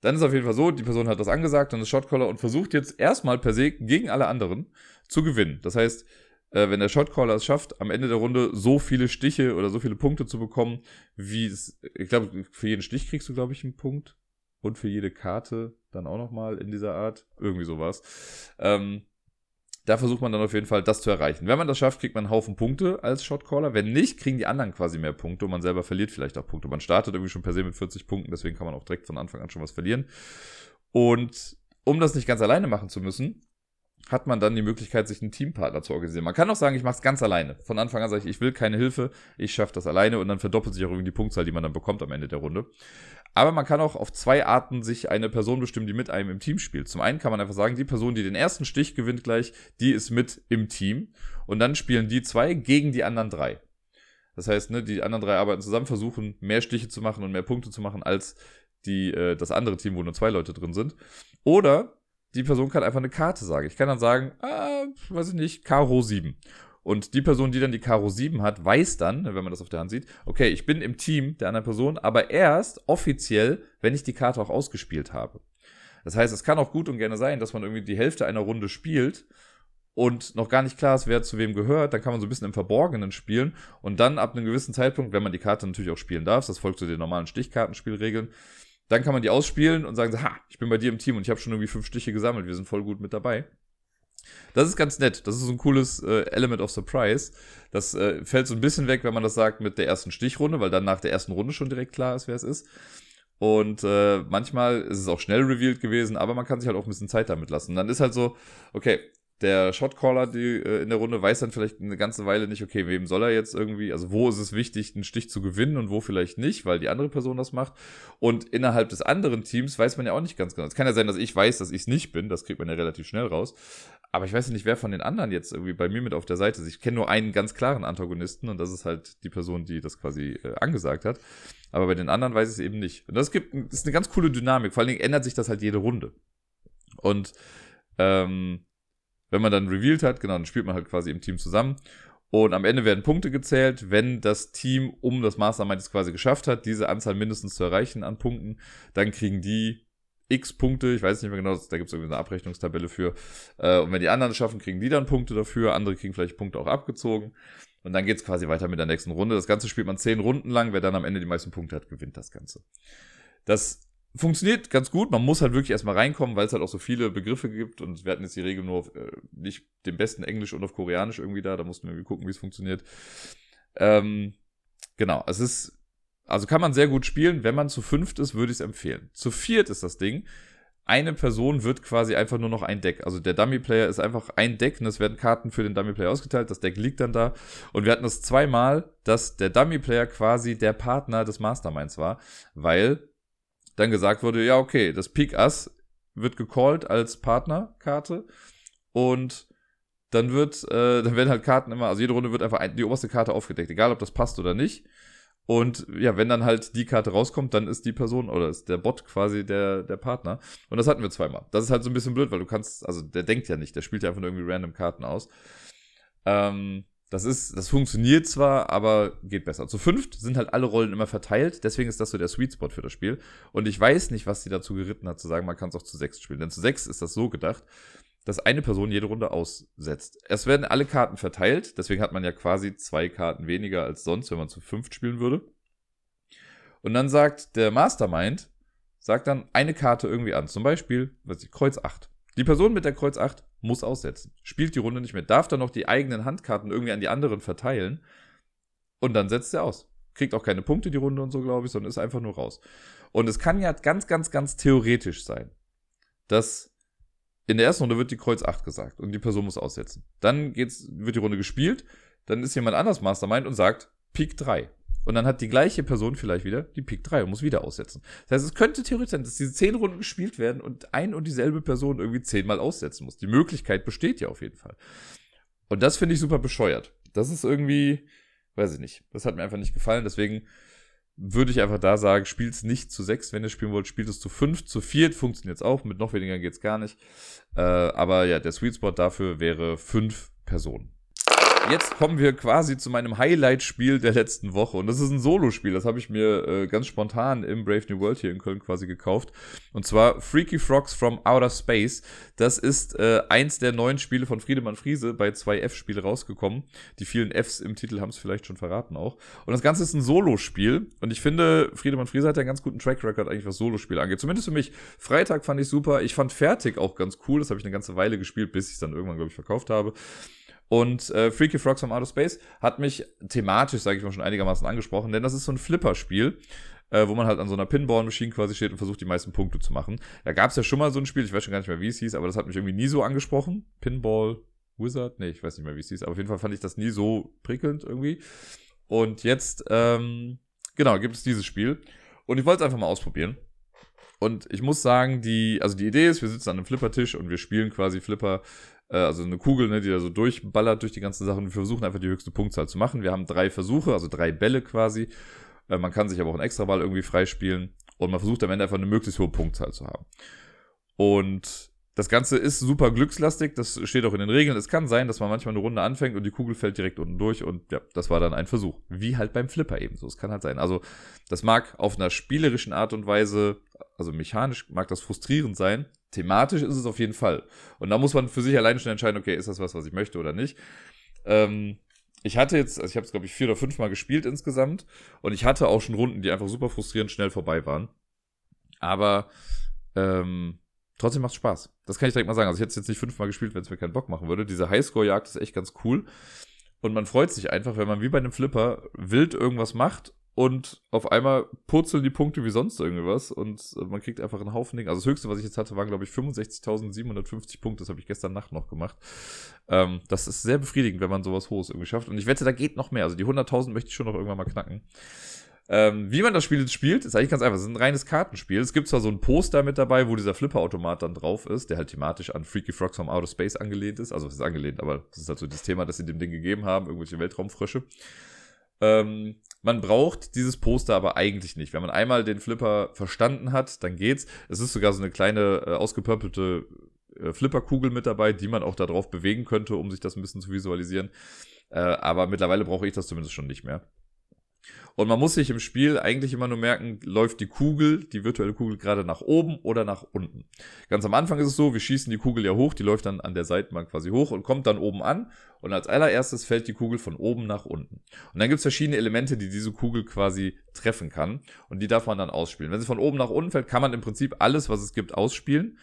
dann ist auf jeden Fall so, die Person hat das angesagt, dann ist Shotcaller und versucht jetzt erstmal per se gegen alle anderen zu gewinnen. Das heißt, äh, wenn der Shotcaller es schafft, am Ende der Runde so viele Stiche oder so viele Punkte zu bekommen, wie es, ich glaube, für jeden Stich kriegst du, glaube ich, einen Punkt. Und für jede Karte dann auch nochmal in dieser Art. Irgendwie sowas. Ähm, da versucht man dann auf jeden Fall, das zu erreichen. Wenn man das schafft, kriegt man einen Haufen Punkte als Shotcaller. Wenn nicht, kriegen die anderen quasi mehr Punkte und man selber verliert vielleicht auch Punkte. Man startet irgendwie schon per se mit 40 Punkten, deswegen kann man auch direkt von Anfang an schon was verlieren. Und um das nicht ganz alleine machen zu müssen, hat man dann die Möglichkeit, sich einen Teampartner zu organisieren. Man kann auch sagen, ich mache es ganz alleine. Von Anfang an sage ich, ich will keine Hilfe, ich schaffe das alleine und dann verdoppelt sich auch irgendwie die Punktzahl, die man dann bekommt am Ende der Runde. Aber man kann auch auf zwei Arten sich eine Person bestimmen, die mit einem im Team spielt. Zum einen kann man einfach sagen, die Person, die den ersten Stich gewinnt gleich, die ist mit im Team. Und dann spielen die zwei gegen die anderen drei. Das heißt, ne, die anderen drei arbeiten zusammen, versuchen mehr Stiche zu machen und mehr Punkte zu machen als die, äh, das andere Team, wo nur zwei Leute drin sind. Oder die Person kann einfach eine Karte sagen. Ich kann dann sagen, ah, weiß ich nicht, Karo 7. Und die Person, die dann die Karo 7 hat, weiß dann, wenn man das auf der Hand sieht, okay, ich bin im Team der anderen Person, aber erst offiziell, wenn ich die Karte auch ausgespielt habe. Das heißt, es kann auch gut und gerne sein, dass man irgendwie die Hälfte einer Runde spielt und noch gar nicht klar ist, wer zu wem gehört, dann kann man so ein bisschen im Verborgenen spielen und dann ab einem gewissen Zeitpunkt, wenn man die Karte natürlich auch spielen darf, das folgt zu so den normalen Stichkartenspielregeln, dann kann man die ausspielen und sagen, ha, ich bin bei dir im Team und ich habe schon irgendwie fünf Stiche gesammelt, wir sind voll gut mit dabei. Das ist ganz nett. Das ist so ein cooles äh, Element of Surprise. Das äh, fällt so ein bisschen weg, wenn man das sagt mit der ersten Stichrunde, weil dann nach der ersten Runde schon direkt klar ist, wer es ist. Und äh, manchmal ist es auch schnell revealed gewesen, aber man kann sich halt auch ein bisschen Zeit damit lassen. Und dann ist halt so, okay, der Shotcaller die, äh, in der Runde weiß dann vielleicht eine ganze Weile nicht, okay, wem soll er jetzt irgendwie, also wo ist es wichtig, einen Stich zu gewinnen und wo vielleicht nicht, weil die andere Person das macht. Und innerhalb des anderen Teams weiß man ja auch nicht ganz genau. Es kann ja sein, dass ich weiß, dass ich es nicht bin, das kriegt man ja relativ schnell raus. Aber ich weiß ja nicht, wer von den anderen jetzt irgendwie bei mir mit auf der Seite ist. Ich kenne nur einen ganz klaren Antagonisten und das ist halt die Person, die das quasi äh, angesagt hat. Aber bei den anderen weiß ich es eben nicht. Und das gibt, das ist eine ganz coole Dynamik. Vor allen Dingen ändert sich das halt jede Runde. Und ähm, wenn man dann revealed hat, genau, dann spielt man halt quasi im Team zusammen. Und am Ende werden Punkte gezählt, wenn das Team um das Mastermind es quasi geschafft hat, diese Anzahl mindestens zu erreichen an Punkten, dann kriegen die x Punkte, ich weiß nicht mehr genau, da gibt es irgendwie eine Abrechnungstabelle für. Äh, und wenn die anderen es schaffen, kriegen die dann Punkte dafür, andere kriegen vielleicht Punkte auch abgezogen. Und dann geht's quasi weiter mit der nächsten Runde. Das Ganze spielt man zehn Runden lang, wer dann am Ende die meisten Punkte hat, gewinnt das Ganze. Das funktioniert ganz gut. Man muss halt wirklich erstmal reinkommen, weil es halt auch so viele Begriffe gibt und wir hatten jetzt die Regel nur auf, äh, nicht dem besten Englisch und auf Koreanisch irgendwie da. Da mussten wir irgendwie gucken, wie es funktioniert. Ähm, genau, es ist, also kann man sehr gut spielen. Wenn man zu fünft ist, würde ich es empfehlen. Zu viert ist das Ding. Eine Person wird quasi einfach nur noch ein Deck. Also der Dummy-Player ist einfach ein Deck und es werden Karten für den Dummy-Player ausgeteilt. Das Deck liegt dann da. Und wir hatten das zweimal, dass der Dummy-Player quasi der Partner des Masterminds war, weil dann gesagt wurde, ja, okay, das Pik Ass wird gecallt als Partnerkarte und dann wird, äh, dann werden halt Karten immer, also jede Runde wird einfach ein, die oberste Karte aufgedeckt, egal ob das passt oder nicht. Und ja, wenn dann halt die Karte rauskommt, dann ist die Person oder ist der Bot quasi der, der Partner. Und das hatten wir zweimal. Das ist halt so ein bisschen blöd, weil du kannst, also der denkt ja nicht, der spielt ja einfach nur irgendwie random Karten aus. Ähm, das ist, das funktioniert zwar, aber geht besser. Zu fünft sind halt alle Rollen immer verteilt, deswegen ist das so der Sweet Spot für das Spiel. Und ich weiß nicht, was sie dazu geritten hat, zu sagen, man kann es auch zu sechs spielen. Denn zu sechs ist das so gedacht, dass eine Person jede Runde aussetzt. Es werden alle Karten verteilt, deswegen hat man ja quasi zwei Karten weniger als sonst, wenn man zu fünft spielen würde. Und dann sagt der Mastermind, sagt dann eine Karte irgendwie an. Zum Beispiel, was ich, Kreuz 8. Die Person mit der Kreuz 8 muss aussetzen. Spielt die Runde nicht mehr, darf dann noch die eigenen Handkarten irgendwie an die anderen verteilen. Und dann setzt er aus. Kriegt auch keine Punkte die Runde und so, glaube ich, sondern ist einfach nur raus. Und es kann ja ganz, ganz, ganz theoretisch sein, dass in der ersten Runde wird die Kreuz 8 gesagt und die Person muss aussetzen. Dann geht's, wird die Runde gespielt, dann ist jemand anders Mastermind und sagt Pik 3. Und dann hat die gleiche Person vielleicht wieder die Pik 3 und muss wieder aussetzen. Das heißt, es könnte theoretisch sein, dass diese zehn Runden gespielt werden und ein und dieselbe Person irgendwie zehnmal aussetzen muss. Die Möglichkeit besteht ja auf jeden Fall. Und das finde ich super bescheuert. Das ist irgendwie, weiß ich nicht. Das hat mir einfach nicht gefallen. Deswegen würde ich einfach da sagen, spielt es nicht zu sechs, wenn ihr spielen wollt, spielt es zu fünf, zu viert funktioniert es auch, mit noch weniger geht's gar nicht. Äh, aber ja, der Sweet Spot dafür wäre fünf Personen jetzt kommen wir quasi zu meinem Highlight-Spiel der letzten Woche. Und das ist ein Solo-Spiel. Das habe ich mir äh, ganz spontan im Brave New World hier in Köln quasi gekauft. Und zwar Freaky Frogs from Outer Space. Das ist äh, eins der neuen Spiele von Friedemann Friese bei zwei F-Spiele rausgekommen. Die vielen Fs im Titel haben es vielleicht schon verraten auch. Und das Ganze ist ein Solo-Spiel. Und ich finde, Friedemann Friese hat ja einen ganz guten Track-Record eigentlich, was Solo-Spiele angeht. Zumindest für mich. Freitag fand ich super. Ich fand Fertig auch ganz cool. Das habe ich eine ganze Weile gespielt, bis ich es dann irgendwann, glaube ich, verkauft habe. Und äh, Freaky Frogs from Outer Space hat mich thematisch, sage ich mal, schon einigermaßen angesprochen, denn das ist so ein Flipper-Spiel, äh, wo man halt an so einer Pinball-Maschine quasi steht und versucht, die meisten Punkte zu machen. Da gab es ja schon mal so ein Spiel, ich weiß schon gar nicht mehr, wie es hieß, aber das hat mich irgendwie nie so angesprochen. Pinball Wizard? Nee, ich weiß nicht mehr, wie es hieß, aber auf jeden Fall fand ich das nie so prickelnd irgendwie. Und jetzt, ähm, genau, gibt es dieses Spiel. Und ich wollte es einfach mal ausprobieren. Und ich muss sagen, die, also die Idee ist, wir sitzen an einem Flippertisch und wir spielen quasi Flipper äh, also eine Kugel, ne, die da so durchballert durch die ganzen Sachen. Wir versuchen einfach die höchste Punktzahl zu machen. Wir haben drei Versuche, also drei Bälle quasi. Äh, man kann sich aber auch einen Extraball irgendwie freispielen. Und man versucht am Ende einfach eine möglichst hohe Punktzahl zu haben. Und das Ganze ist super glückslastig, das steht auch in den Regeln. Es kann sein, dass man manchmal eine Runde anfängt und die Kugel fällt direkt unten durch und ja, das war dann ein Versuch. Wie halt beim Flipper ebenso. Es kann halt sein. Also, das mag auf einer spielerischen Art und Weise, also mechanisch mag das frustrierend sein, thematisch ist es auf jeden Fall. Und da muss man für sich alleine schon entscheiden, okay, ist das was, was ich möchte oder nicht. Ähm, ich hatte jetzt, also ich habe es glaube ich vier oder fünf Mal gespielt insgesamt und ich hatte auch schon Runden, die einfach super frustrierend schnell vorbei waren. Aber ähm, trotzdem macht Spaß. Das kann ich direkt mal sagen. Also ich hätte es jetzt nicht fünfmal gespielt, wenn es mir keinen Bock machen würde. Diese Highscore-Jagd ist echt ganz cool. Und man freut sich einfach, wenn man wie bei einem Flipper wild irgendwas macht und auf einmal purzeln die Punkte wie sonst irgendwas und äh, man kriegt einfach einen Haufen Dinge. Also das höchste, was ich jetzt hatte, waren glaube ich 65.750 Punkte. Das habe ich gestern Nacht noch gemacht. Ähm, das ist sehr befriedigend, wenn man sowas Hohes irgendwie schafft. Und ich wette, da geht noch mehr. Also die 100.000 möchte ich schon noch irgendwann mal knacken. Ähm, wie man das Spiel jetzt spielt, ist eigentlich ganz einfach. Es ist ein reines Kartenspiel. Es gibt zwar so ein Poster mit dabei, wo dieser Flipper-Automat dann drauf ist, der halt thematisch an Freaky Frogs from Outer Space angelehnt ist. Also es ist angelehnt, aber das ist halt so das Thema, das sie dem Ding gegeben haben, irgendwelche Weltraumfrösche. Ähm, man braucht dieses Poster aber eigentlich nicht. Wenn man einmal den Flipper verstanden hat, dann geht's. Es ist sogar so eine kleine äh, ausgepöppelte äh, Flipperkugel mit dabei, die man auch da drauf bewegen könnte, um sich das ein bisschen zu visualisieren. Äh, aber mittlerweile brauche ich das zumindest schon nicht mehr. Und man muss sich im Spiel eigentlich immer nur merken, läuft die Kugel, die virtuelle Kugel gerade nach oben oder nach unten. Ganz am Anfang ist es so, wir schießen die Kugel ja hoch, die läuft dann an der Seitenbank quasi hoch und kommt dann oben an. Und als allererstes fällt die Kugel von oben nach unten. Und dann gibt es verschiedene Elemente, die diese Kugel quasi treffen kann. Und die darf man dann ausspielen. Wenn sie von oben nach unten fällt, kann man im Prinzip alles, was es gibt, ausspielen.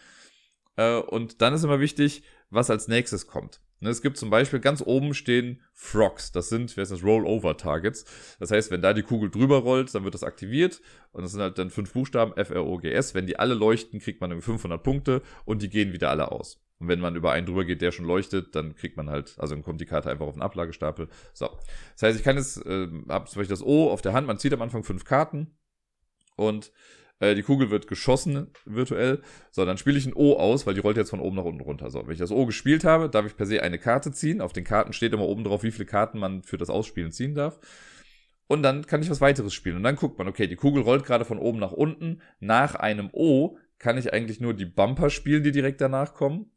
Äh, und dann ist immer wichtig, was als nächstes kommt. Ne, es gibt zum Beispiel ganz oben stehen Frogs. Das sind, wer ist das, Rollover-Targets. Das heißt, wenn da die Kugel drüber rollt, dann wird das aktiviert. Und das sind halt dann fünf Buchstaben, F, R, O, G, S. Wenn die alle leuchten, kriegt man 500 Punkte und die gehen wieder alle aus. Und wenn man über einen drüber geht, der schon leuchtet, dann kriegt man halt, also dann kommt die Karte einfach auf den Ablagestapel. So. Das heißt, ich kann jetzt, äh, hab zum Beispiel das O auf der Hand, man zieht am Anfang fünf Karten und äh, die Kugel wird geschossen virtuell. So, dann spiele ich ein O aus, weil die rollt jetzt von oben nach unten runter. So, wenn ich das O gespielt habe, darf ich per se eine Karte ziehen. Auf den Karten steht immer oben drauf, wie viele Karten man für das Ausspielen ziehen darf. Und dann kann ich was weiteres spielen. Und dann guckt man, okay, die Kugel rollt gerade von oben nach unten. Nach einem O kann ich eigentlich nur die Bumper spielen, die direkt danach kommen.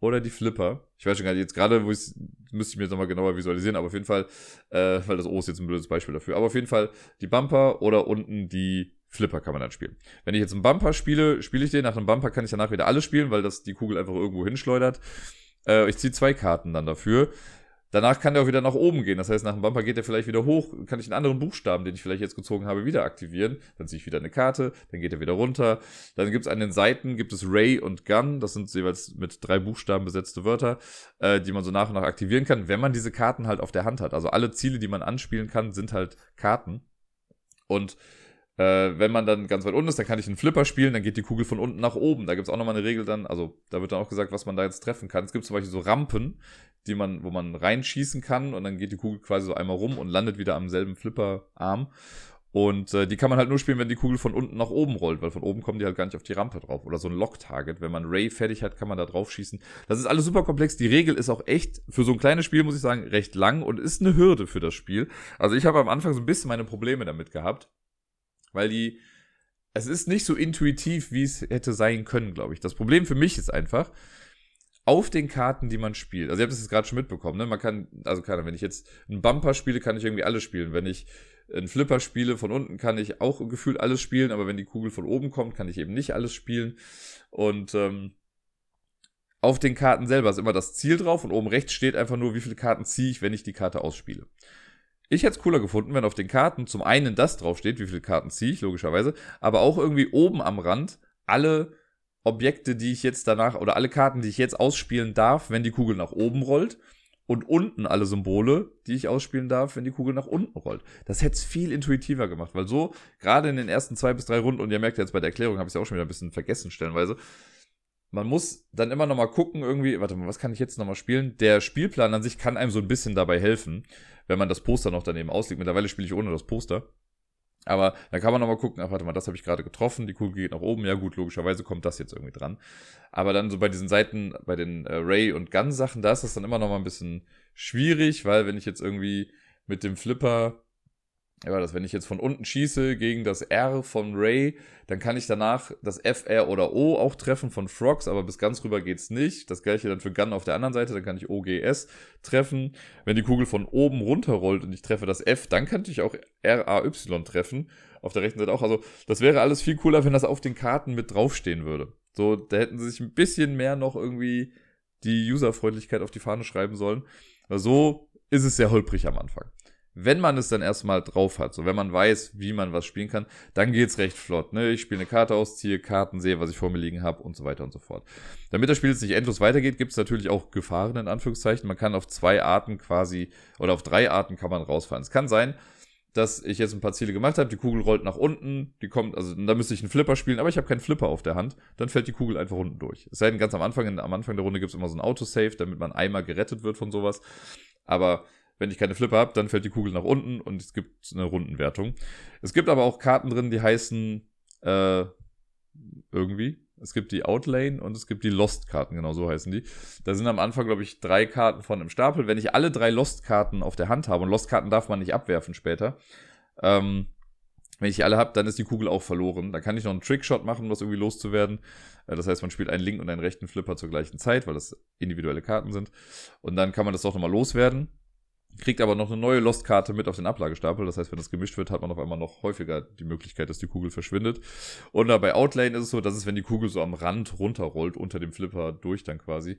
Oder die Flipper. Ich weiß schon gar nicht, jetzt gerade, wo ich müsste ich mir jetzt nochmal genauer visualisieren, aber auf jeden Fall, äh, weil das O ist jetzt ein blödes Beispiel dafür. Aber auf jeden Fall die Bumper oder unten die Flipper kann man dann spielen. Wenn ich jetzt einen Bumper spiele, spiele ich den. Nach einem Bumper kann ich danach wieder alles spielen, weil das die Kugel einfach irgendwo hinschleudert. Äh, ich ziehe zwei Karten dann dafür. Danach kann der auch wieder nach oben gehen. Das heißt, nach dem Bumper geht er vielleicht wieder hoch, kann ich einen anderen Buchstaben, den ich vielleicht jetzt gezogen habe, wieder aktivieren. Dann ziehe ich wieder eine Karte, dann geht er wieder runter. Dann gibt es an den Seiten, gibt es Ray und Gun. Das sind jeweils mit drei Buchstaben besetzte Wörter, äh, die man so nach und nach aktivieren kann, wenn man diese Karten halt auf der Hand hat. Also alle Ziele, die man anspielen kann, sind halt Karten. Und äh, wenn man dann ganz weit unten ist, dann kann ich einen Flipper spielen, dann geht die Kugel von unten nach oben. Da gibt es auch nochmal eine Regel dann, also da wird dann auch gesagt, was man da jetzt treffen kann. Es gibt zum Beispiel so Rampen, die man, wo man reinschießen kann und dann geht die Kugel quasi so einmal rum und landet wieder am selben Flipperarm. Und äh, die kann man halt nur spielen, wenn die Kugel von unten nach oben rollt, weil von oben kommen die halt gar nicht auf die Rampe drauf. Oder so ein Lock-Target. Wenn man Ray fertig hat, kann man da drauf schießen. Das ist alles super komplex. Die Regel ist auch echt, für so ein kleines Spiel, muss ich sagen, recht lang und ist eine Hürde für das Spiel. Also ich habe am Anfang so ein bisschen meine Probleme damit gehabt weil die, es ist nicht so intuitiv, wie es hätte sein können, glaube ich. Das Problem für mich ist einfach, auf den Karten, die man spielt. Also ihr habt es jetzt gerade schon mitbekommen, ne? Man kann, also keine, wenn ich jetzt einen Bumper spiele, kann ich irgendwie alles spielen. Wenn ich einen Flipper spiele, von unten kann ich auch gefühlt alles spielen, aber wenn die Kugel von oben kommt, kann ich eben nicht alles spielen. Und ähm, auf den Karten selber ist immer das Ziel drauf und oben rechts steht einfach nur, wie viele Karten ziehe ich, wenn ich die Karte ausspiele. Ich hätte es cooler gefunden, wenn auf den Karten zum einen das draufsteht, wie viele Karten ziehe ich, logischerweise, aber auch irgendwie oben am Rand alle Objekte, die ich jetzt danach, oder alle Karten, die ich jetzt ausspielen darf, wenn die Kugel nach oben rollt. Und unten alle Symbole, die ich ausspielen darf, wenn die Kugel nach unten rollt. Das hätte es viel intuitiver gemacht, weil so, gerade in den ersten zwei bis drei Runden, und ihr merkt jetzt bei der Erklärung, habe ich es auch schon wieder ein bisschen vergessen, stellenweise, man muss dann immer noch mal gucken, irgendwie, warte mal, was kann ich jetzt noch mal spielen? Der Spielplan an sich kann einem so ein bisschen dabei helfen wenn man das Poster noch daneben auslegt. Mittlerweile spiele ich ohne das Poster. Aber dann kann man nochmal gucken, ach warte mal, das habe ich gerade getroffen, die Kugel geht nach oben, ja gut, logischerweise kommt das jetzt irgendwie dran. Aber dann so bei diesen Seiten, bei den äh, Ray- und Gun-Sachen, da ist das dann immer nochmal ein bisschen schwierig, weil wenn ich jetzt irgendwie mit dem Flipper ja, das, wenn ich jetzt von unten schieße gegen das R von Ray, dann kann ich danach das F, R oder O auch treffen von Frogs, aber bis ganz rüber geht's nicht. Das gleiche dann für Gun auf der anderen Seite, dann kann ich O, G, S treffen. Wenn die Kugel von oben runterrollt und ich treffe das F, dann könnte ich auch R, A, Y treffen. Auf der rechten Seite auch. Also, das wäre alles viel cooler, wenn das auf den Karten mit draufstehen würde. So, da hätten sie sich ein bisschen mehr noch irgendwie die Userfreundlichkeit auf die Fahne schreiben sollen. Aber so ist es sehr holprig am Anfang wenn man es dann erstmal drauf hat, so wenn man weiß, wie man was spielen kann, dann geht's recht flott. Ne? Ich spiele eine Karte aus, ziehe Karten, sehe, was ich vor mir liegen habe und so weiter und so fort. Damit das Spiel jetzt nicht endlos weitergeht, gibt es natürlich auch Gefahren in Anführungszeichen. Man kann auf zwei Arten quasi oder auf drei Arten kann man rausfallen. Es kann sein, dass ich jetzt ein paar Ziele gemacht habe, die Kugel rollt nach unten, die kommt, also da müsste ich einen Flipper spielen, aber ich habe keinen Flipper auf der Hand, dann fällt die Kugel einfach unten durch. Es sei denn, ganz am Anfang, am Anfang der Runde gibt es immer so ein Autosave, damit man einmal gerettet wird von sowas. Aber wenn ich keine Flipper habe, dann fällt die Kugel nach unten und es gibt eine Rundenwertung. Es gibt aber auch Karten drin, die heißen äh, irgendwie. Es gibt die Outlane und es gibt die Lost-Karten, genau so heißen die. Da sind am Anfang, glaube ich, drei Karten von im Stapel. Wenn ich alle drei Lost-Karten auf der Hand habe, und Lost-Karten darf man nicht abwerfen später, ähm, wenn ich die alle habe, dann ist die Kugel auch verloren. Dann kann ich noch einen Trickshot machen, um das irgendwie loszuwerden. Äh, das heißt, man spielt einen linken und einen rechten Flipper zur gleichen Zeit, weil das individuelle Karten sind. Und dann kann man das doch nochmal loswerden kriegt aber noch eine neue Lost-Karte mit auf den Ablagestapel. Das heißt, wenn das gemischt wird, hat man auf einmal noch häufiger die Möglichkeit, dass die Kugel verschwindet. Und bei Outlane ist es so, dass es, wenn die Kugel so am Rand runterrollt, unter dem Flipper durch dann quasi,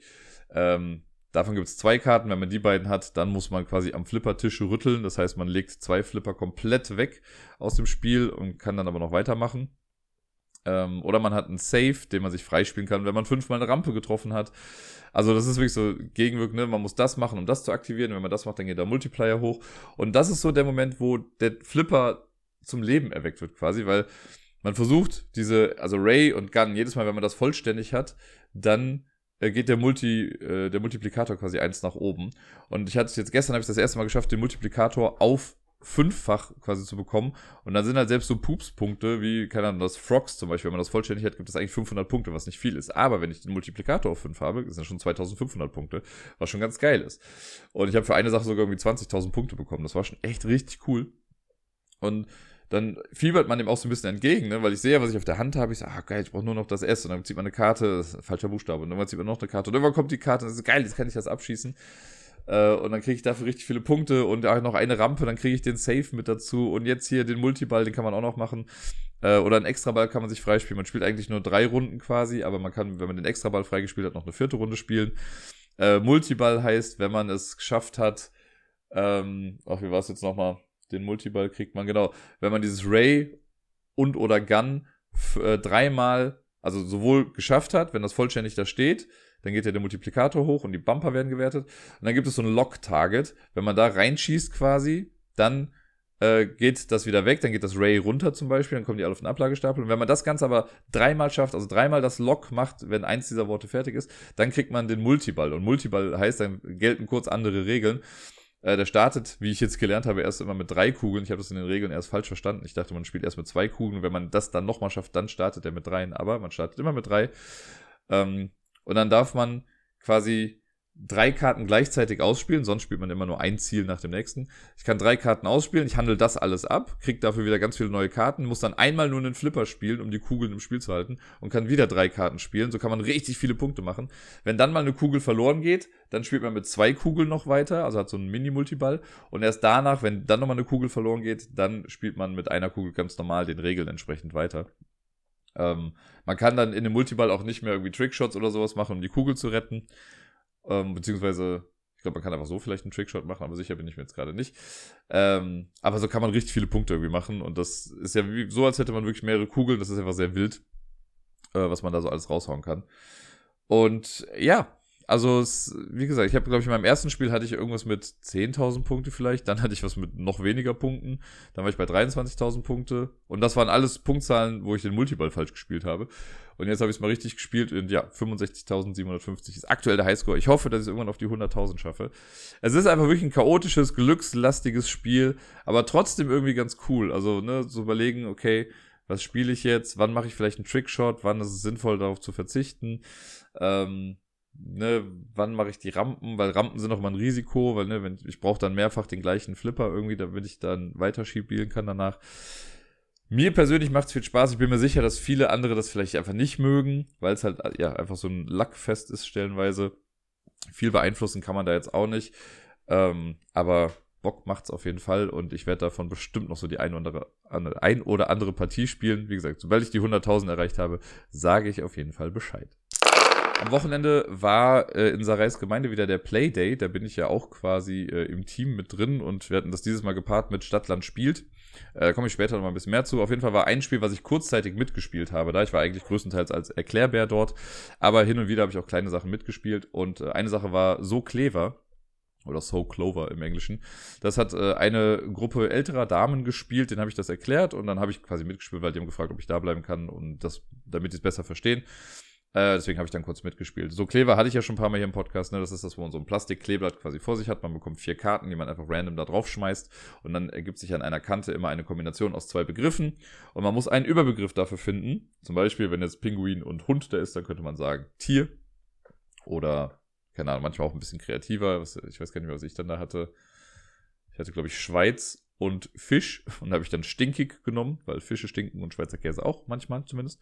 ähm, davon gibt es zwei Karten. Wenn man die beiden hat, dann muss man quasi am Flippertisch rütteln. Das heißt, man legt zwei Flipper komplett weg aus dem Spiel und kann dann aber noch weitermachen. Ähm, oder man hat einen Save, den man sich freispielen kann, wenn man fünfmal eine Rampe getroffen hat. Also das ist wirklich so gegenwirkend, ne? man muss das machen, um das zu aktivieren. Wenn man das macht, dann geht der Multiplier hoch. Und das ist so der Moment, wo der Flipper zum Leben erweckt wird quasi, weil man versucht, diese, also Ray und Gun, jedes Mal, wenn man das vollständig hat, dann äh, geht der Multi, äh, der Multiplikator quasi eins nach oben. Und ich hatte es jetzt gestern, habe ich das erste Mal geschafft, den Multiplikator auf fünffach quasi zu bekommen. Und dann sind halt selbst so Pupspunkte, wie, keine Ahnung, das Frogs zum Beispiel, wenn man das vollständig hat, gibt es eigentlich 500 Punkte, was nicht viel ist. Aber wenn ich den Multiplikator auf 5 habe, sind das schon 2500 Punkte, was schon ganz geil ist. Und ich habe für eine Sache sogar irgendwie 20.000 Punkte bekommen. Das war schon echt richtig cool. Und dann fiebert man dem auch so ein bisschen entgegen, ne? weil ich sehe, was ich auf der Hand habe. Ich sage, ah, geil, ich brauche nur noch das S. Und dann zieht man eine Karte, falscher Buchstabe. Und dann zieht man noch eine Karte. Und irgendwann kommt die Karte und das ist geil, jetzt kann ich das abschießen. Äh, und dann kriege ich dafür richtig viele Punkte und auch noch eine Rampe, dann kriege ich den Safe mit dazu. Und jetzt hier den Multiball, den kann man auch noch machen. Äh, oder einen Extraball kann man sich freispielen. Man spielt eigentlich nur drei Runden quasi, aber man kann, wenn man den Extraball freigespielt hat, noch eine vierte Runde spielen. Äh, Multiball heißt, wenn man es geschafft hat, ähm, ach, wie war es jetzt nochmal? Den Multiball kriegt man, genau. Wenn man dieses Ray und oder Gun äh, dreimal, also sowohl geschafft hat, wenn das vollständig da steht, dann geht ja der Multiplikator hoch und die Bumper werden gewertet. Und dann gibt es so ein Lock-Target. Wenn man da reinschießt quasi, dann äh, geht das wieder weg, dann geht das Ray runter zum Beispiel, dann kommen die alle auf den Ablagestapel. Und wenn man das Ganze aber dreimal schafft, also dreimal das Lock macht, wenn eins dieser Worte fertig ist, dann kriegt man den Multiball. Und Multiball heißt, dann gelten kurz andere Regeln. Äh, der startet, wie ich jetzt gelernt habe, erst immer mit drei Kugeln. Ich habe das in den Regeln erst falsch verstanden. Ich dachte, man spielt erst mit zwei Kugeln. Wenn man das dann nochmal schafft, dann startet er mit dreien. Aber man startet immer mit drei. Ähm, und dann darf man quasi drei Karten gleichzeitig ausspielen, sonst spielt man immer nur ein Ziel nach dem nächsten. Ich kann drei Karten ausspielen, ich handle das alles ab, krieg dafür wieder ganz viele neue Karten, muss dann einmal nur einen Flipper spielen, um die Kugeln im Spiel zu halten und kann wieder drei Karten spielen. So kann man richtig viele Punkte machen. Wenn dann mal eine Kugel verloren geht, dann spielt man mit zwei Kugeln noch weiter, also hat so einen Mini-Multiball. Und erst danach, wenn dann nochmal eine Kugel verloren geht, dann spielt man mit einer Kugel ganz normal den Regeln entsprechend weiter. Ähm, man kann dann in dem Multiball auch nicht mehr irgendwie Trickshots oder sowas machen, um die Kugel zu retten. Ähm, beziehungsweise, ich glaube, man kann einfach so vielleicht einen Trickshot machen, aber sicher bin ich mir jetzt gerade nicht. Ähm, aber so kann man richtig viele Punkte irgendwie machen. Und das ist ja wie, so, als hätte man wirklich mehrere Kugeln. Das ist einfach sehr wild, äh, was man da so alles raushauen kann. Und ja, also, es, wie gesagt, ich habe, glaube ich, in meinem ersten Spiel hatte ich irgendwas mit 10.000 Punkte vielleicht. Dann hatte ich was mit noch weniger Punkten. Dann war ich bei 23.000 Punkte. Und das waren alles Punktzahlen, wo ich den Multiball falsch gespielt habe. Und jetzt habe ich es mal richtig gespielt und ja, 65.750 ist aktuell der Highscore. Ich hoffe, dass ich irgendwann auf die 100.000 schaffe. Es ist einfach wirklich ein chaotisches, glückslastiges Spiel, aber trotzdem irgendwie ganz cool. Also, ne, so überlegen, okay, was spiele ich jetzt? Wann mache ich vielleicht einen Trickshot? Wann ist es sinnvoll, darauf zu verzichten? Ähm, ne, wann mache ich die Rampen, weil Rampen sind auch mal ein Risiko, weil ne, wenn ich brauche dann mehrfach den gleichen Flipper irgendwie, damit ich dann weiter spielen kann danach. Mir persönlich macht es viel Spaß. Ich bin mir sicher, dass viele andere das vielleicht einfach nicht mögen, weil es halt ja einfach so ein Lackfest ist stellenweise. Viel beeinflussen kann man da jetzt auch nicht. Ähm, aber Bock macht's auf jeden Fall und ich werde davon bestimmt noch so die ein oder, andere, ein oder andere Partie spielen. Wie gesagt, sobald ich die 100.000 erreicht habe, sage ich auf jeden Fall Bescheid. Am Wochenende war äh, in Sarais Gemeinde wieder der Playday. Da bin ich ja auch quasi äh, im Team mit drin und wir hatten das dieses Mal gepaart mit Stadtland spielt. Äh, komme ich später noch mal ein bisschen mehr zu. Auf jeden Fall war ein Spiel, was ich kurzzeitig mitgespielt habe. Da ich war eigentlich größtenteils als Erklärbär dort, aber hin und wieder habe ich auch kleine Sachen mitgespielt und äh, eine Sache war so clever oder So Clover im Englischen. Das hat äh, eine Gruppe älterer Damen gespielt, denen habe ich das erklärt und dann habe ich quasi mitgespielt, weil die haben gefragt, ob ich da bleiben kann und das, damit die es besser verstehen. Äh, deswegen habe ich dann kurz mitgespielt. So Kleber hatte ich ja schon ein paar Mal hier im Podcast. Ne? Das ist das, wo man so ein Plastikkleeblatt quasi vor sich hat. Man bekommt vier Karten, die man einfach random da drauf schmeißt. Und dann ergibt sich an einer Kante immer eine Kombination aus zwei Begriffen. Und man muss einen Überbegriff dafür finden. Zum Beispiel, wenn jetzt Pinguin und Hund da ist, dann könnte man sagen Tier. Oder, keine Ahnung, manchmal auch ein bisschen kreativer. ich weiß gar nicht mehr, was ich dann da hatte. Ich hatte, glaube ich, Schweiz und Fisch. [laughs] Und da habe ich dann stinkig genommen, weil Fische stinken und Schweizer Käse auch, manchmal zumindest.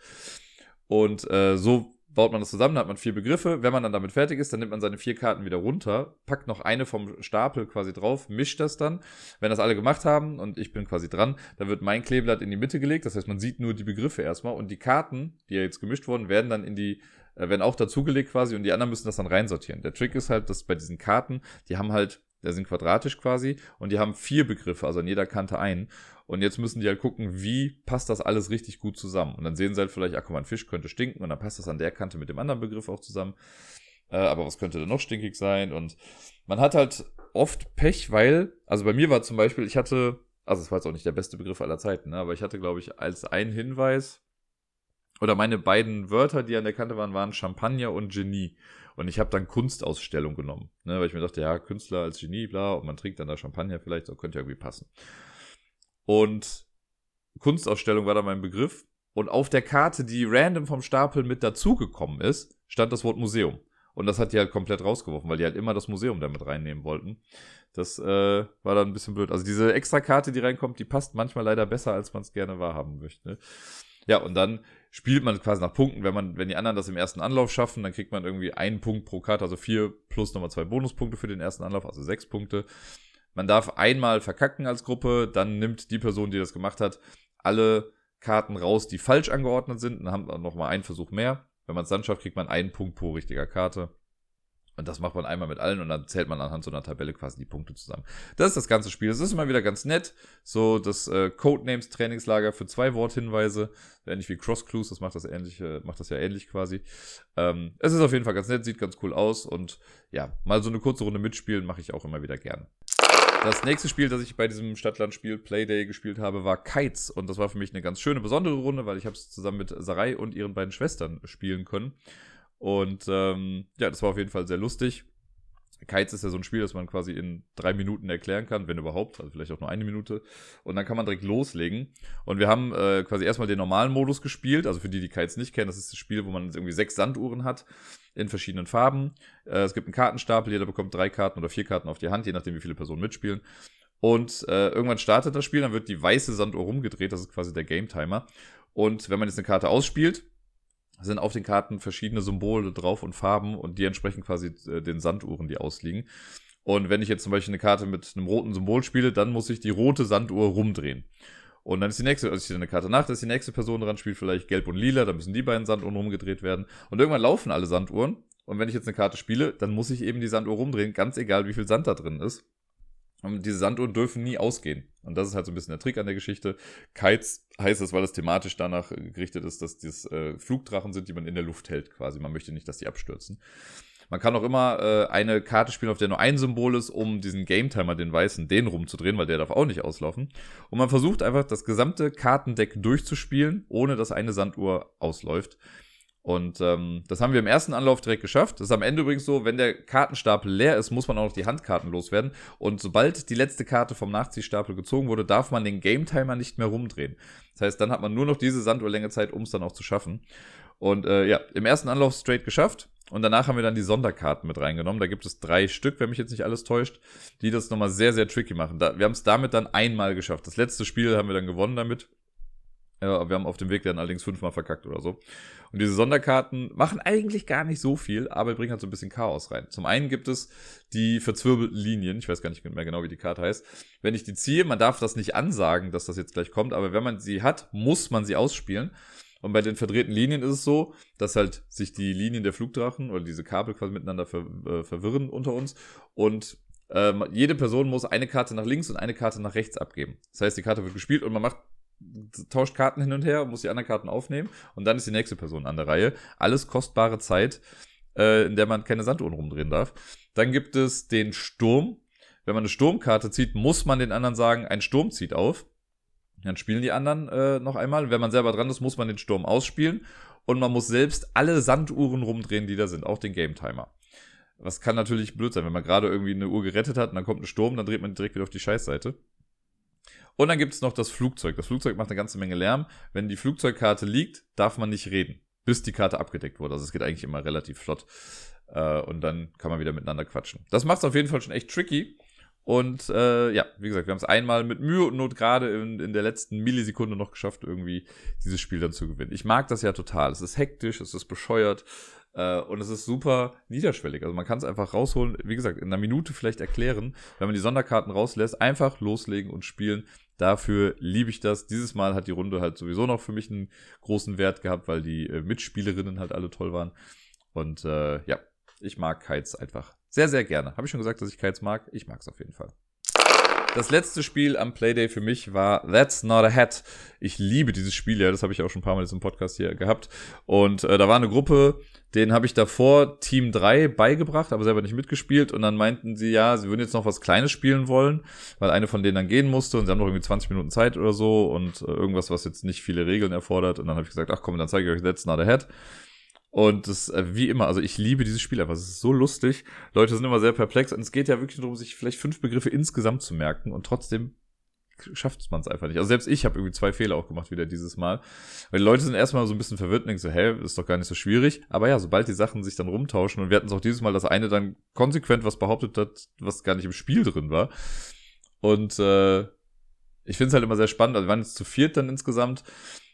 Und äh, so baut man das zusammen, dann hat man vier Begriffe. Wenn man dann damit fertig ist, dann nimmt man seine vier Karten wieder runter, packt noch eine vom Stapel quasi drauf, mischt das dann. Wenn das alle gemacht haben und ich bin quasi dran, dann wird mein Kleeblatt in die Mitte gelegt. Das heißt, man sieht nur die Begriffe erstmal und die Karten, die ja jetzt gemischt wurden, werden dann in die äh, werden auch dazugelegt quasi und die anderen müssen das dann reinsortieren. Der Trick ist halt, dass bei diesen Karten, die haben halt, die sind quadratisch quasi und die haben vier Begriffe, also an jeder Kante einen. Und jetzt müssen die halt gucken, wie passt das alles richtig gut zusammen. Und dann sehen sie halt vielleicht, ach guck mal, ein Fisch könnte stinken und dann passt das an der Kante mit dem anderen Begriff auch zusammen. Äh, aber was könnte denn noch stinkig sein? Und man hat halt oft Pech, weil, also bei mir war zum Beispiel, ich hatte, also es war jetzt auch nicht der beste Begriff aller Zeiten, ne, aber ich hatte, glaube ich, als einen Hinweis, oder meine beiden Wörter, die an der Kante waren, waren Champagner und Genie. Und ich habe dann Kunstausstellung genommen, ne, weil ich mir dachte, ja, Künstler als Genie, bla, und man trinkt dann da Champagner vielleicht, so könnte ja irgendwie passen. Und Kunstausstellung war da mein Begriff. Und auf der Karte, die random vom Stapel mit dazugekommen ist, stand das Wort Museum. Und das hat die halt komplett rausgeworfen, weil die halt immer das Museum damit reinnehmen wollten. Das äh, war dann ein bisschen blöd. Also diese extra Karte, die reinkommt, die passt manchmal leider besser, als man es gerne wahrhaben möchte. Ja, und dann spielt man quasi nach Punkten. Wenn man, wenn die anderen das im ersten Anlauf schaffen, dann kriegt man irgendwie einen Punkt pro Karte, also vier plus nochmal zwei Bonuspunkte für den ersten Anlauf, also sechs Punkte. Man darf einmal verkacken als Gruppe, dann nimmt die Person, die das gemacht hat, alle Karten raus, die falsch angeordnet sind, und haben dann nochmal einen Versuch mehr. Wenn man es dann schafft, kriegt man einen Punkt pro richtiger Karte. Und das macht man einmal mit allen und dann zählt man anhand so einer Tabelle quasi die Punkte zusammen. Das ist das ganze Spiel. Das ist immer wieder ganz nett. So das äh, Codenames Trainingslager für zwei Worthinweise. Ähnlich wie Cross Clues, das macht das ähnlich, äh, macht das ja ähnlich quasi. Ähm, es ist auf jeden Fall ganz nett, sieht ganz cool aus und ja, mal so eine kurze Runde mitspielen mache ich auch immer wieder gern. Das nächste Spiel, das ich bei diesem Stadtlandspiel Playday gespielt habe, war Kites. Und das war für mich eine ganz schöne, besondere Runde, weil ich habe es zusammen mit Sarai und ihren beiden Schwestern spielen können. Und ähm, ja, das war auf jeden Fall sehr lustig. Kites ist ja so ein Spiel, das man quasi in drei Minuten erklären kann, wenn überhaupt, also vielleicht auch nur eine Minute. Und dann kann man direkt loslegen. Und wir haben äh, quasi erstmal den normalen Modus gespielt. Also für die, die Kites nicht kennen, das ist das Spiel, wo man irgendwie sechs Sanduhren hat in verschiedenen Farben. Äh, es gibt einen Kartenstapel, jeder bekommt drei Karten oder vier Karten auf die Hand, je nachdem, wie viele Personen mitspielen. Und äh, irgendwann startet das Spiel, dann wird die weiße Sanduhr rumgedreht, das ist quasi der Game Timer. Und wenn man jetzt eine Karte ausspielt, sind auf den Karten verschiedene Symbole drauf und Farben und die entsprechen quasi äh, den Sanduhren, die ausliegen. Und wenn ich jetzt zum Beispiel eine Karte mit einem roten Symbol spiele, dann muss ich die rote Sanduhr rumdrehen. Und dann ist die nächste, also ich ziehe eine Karte nach, da ist die nächste Person dran, spielt vielleicht gelb und lila, dann müssen die beiden Sanduhren rumgedreht werden. Und irgendwann laufen alle Sanduhren. Und wenn ich jetzt eine Karte spiele, dann muss ich eben die Sanduhr rumdrehen, ganz egal wie viel Sand da drin ist. Und diese Sanduhren dürfen nie ausgehen. Und das ist halt so ein bisschen der Trick an der Geschichte. Kites heißt es, weil es thematisch danach gerichtet ist, dass das äh, Flugdrachen sind, die man in der Luft hält quasi. Man möchte nicht, dass die abstürzen. Man kann auch immer äh, eine Karte spielen, auf der nur ein Symbol ist, um diesen Game Timer, den weißen, den rumzudrehen, weil der darf auch nicht auslaufen. Und man versucht einfach das gesamte Kartendeck durchzuspielen, ohne dass eine Sanduhr ausläuft. Und ähm, das haben wir im ersten Anlauf direkt geschafft. Das ist am Ende übrigens so, wenn der Kartenstapel leer ist, muss man auch noch die Handkarten loswerden. Und sobald die letzte Karte vom Nachziehstapel gezogen wurde, darf man den Game Timer nicht mehr rumdrehen. Das heißt, dann hat man nur noch diese Sanduhrlänge Zeit, um es dann auch zu schaffen. Und äh, ja, im ersten Anlauf straight geschafft. Und danach haben wir dann die Sonderkarten mit reingenommen. Da gibt es drei Stück, wenn mich jetzt nicht alles täuscht, die das nochmal sehr, sehr tricky machen. Da, wir haben es damit dann einmal geschafft. Das letzte Spiel haben wir dann gewonnen damit. Ja, wir haben auf dem Weg dann allerdings fünfmal verkackt oder so. Und diese Sonderkarten machen eigentlich gar nicht so viel, aber bringen halt so ein bisschen Chaos rein. Zum einen gibt es die verzwirbelten Linien. Ich weiß gar nicht mehr genau, wie die Karte heißt. Wenn ich die ziehe, man darf das nicht ansagen, dass das jetzt gleich kommt, aber wenn man sie hat, muss man sie ausspielen. Und bei den verdrehten Linien ist es so, dass halt sich die Linien der Flugdrachen oder diese Kabel quasi miteinander ver äh, verwirren unter uns. Und ähm, jede Person muss eine Karte nach links und eine Karte nach rechts abgeben. Das heißt, die Karte wird gespielt und man macht tauscht Karten hin und her, muss die anderen Karten aufnehmen und dann ist die nächste Person an der Reihe. Alles kostbare Zeit, äh, in der man keine Sanduhren rumdrehen darf. Dann gibt es den Sturm. Wenn man eine Sturmkarte zieht, muss man den anderen sagen, ein Sturm zieht auf. Dann spielen die anderen äh, noch einmal. Wenn man selber dran ist, muss man den Sturm ausspielen. Und man muss selbst alle Sanduhren rumdrehen, die da sind, auch den Game Timer. Was kann natürlich blöd sein, wenn man gerade irgendwie eine Uhr gerettet hat und dann kommt ein Sturm, dann dreht man direkt wieder auf die Scheißseite. Und dann gibt es noch das Flugzeug. Das Flugzeug macht eine ganze Menge Lärm. Wenn die Flugzeugkarte liegt, darf man nicht reden, bis die Karte abgedeckt wurde. Also es geht eigentlich immer relativ flott. Äh, und dann kann man wieder miteinander quatschen. Das macht es auf jeden Fall schon echt tricky. Und äh, ja, wie gesagt, wir haben es einmal mit Mühe und Not gerade in, in der letzten Millisekunde noch geschafft, irgendwie dieses Spiel dann zu gewinnen. Ich mag das ja total. Es ist hektisch, es ist bescheuert. Äh, und es ist super niederschwellig. Also man kann es einfach rausholen, wie gesagt, in einer Minute vielleicht erklären, wenn man die Sonderkarten rauslässt, einfach loslegen und spielen. Dafür liebe ich das. Dieses Mal hat die Runde halt sowieso noch für mich einen großen Wert gehabt, weil die äh, Mitspielerinnen halt alle toll waren. Und äh, ja, ich mag Kites einfach sehr, sehr gerne. Habe ich schon gesagt, dass ich Kites mag? Ich mag es auf jeden Fall. Das letzte Spiel am Playday für mich war That's Not a Hat. Ich liebe dieses Spiel, ja, das habe ich auch schon ein paar Mal jetzt im Podcast hier gehabt. Und äh, da war eine Gruppe, denen habe ich davor Team 3 beigebracht, aber selber nicht mitgespielt. Und dann meinten sie, ja, sie würden jetzt noch was Kleines spielen wollen, weil eine von denen dann gehen musste und sie haben noch irgendwie 20 Minuten Zeit oder so und äh, irgendwas, was jetzt nicht viele Regeln erfordert. Und dann habe ich gesagt, ach komm, dann zeige ich euch That's Not a Hat. Und das, äh, wie immer, also ich liebe dieses Spiel einfach. Es ist so lustig. Leute sind immer sehr perplex und es geht ja wirklich darum, sich vielleicht fünf Begriffe insgesamt zu merken und trotzdem schafft man es einfach nicht. Also selbst ich habe irgendwie zwei Fehler auch gemacht wieder dieses Mal. Weil die Leute sind erstmal so ein bisschen verwirrt und denken so, hä, ist doch gar nicht so schwierig. Aber ja, sobald die Sachen sich dann rumtauschen und wir hatten es auch dieses Mal, dass eine dann konsequent was behauptet hat, was gar nicht im Spiel drin war. Und äh, ich finde es halt immer sehr spannend. Also wir waren jetzt zu viert dann insgesamt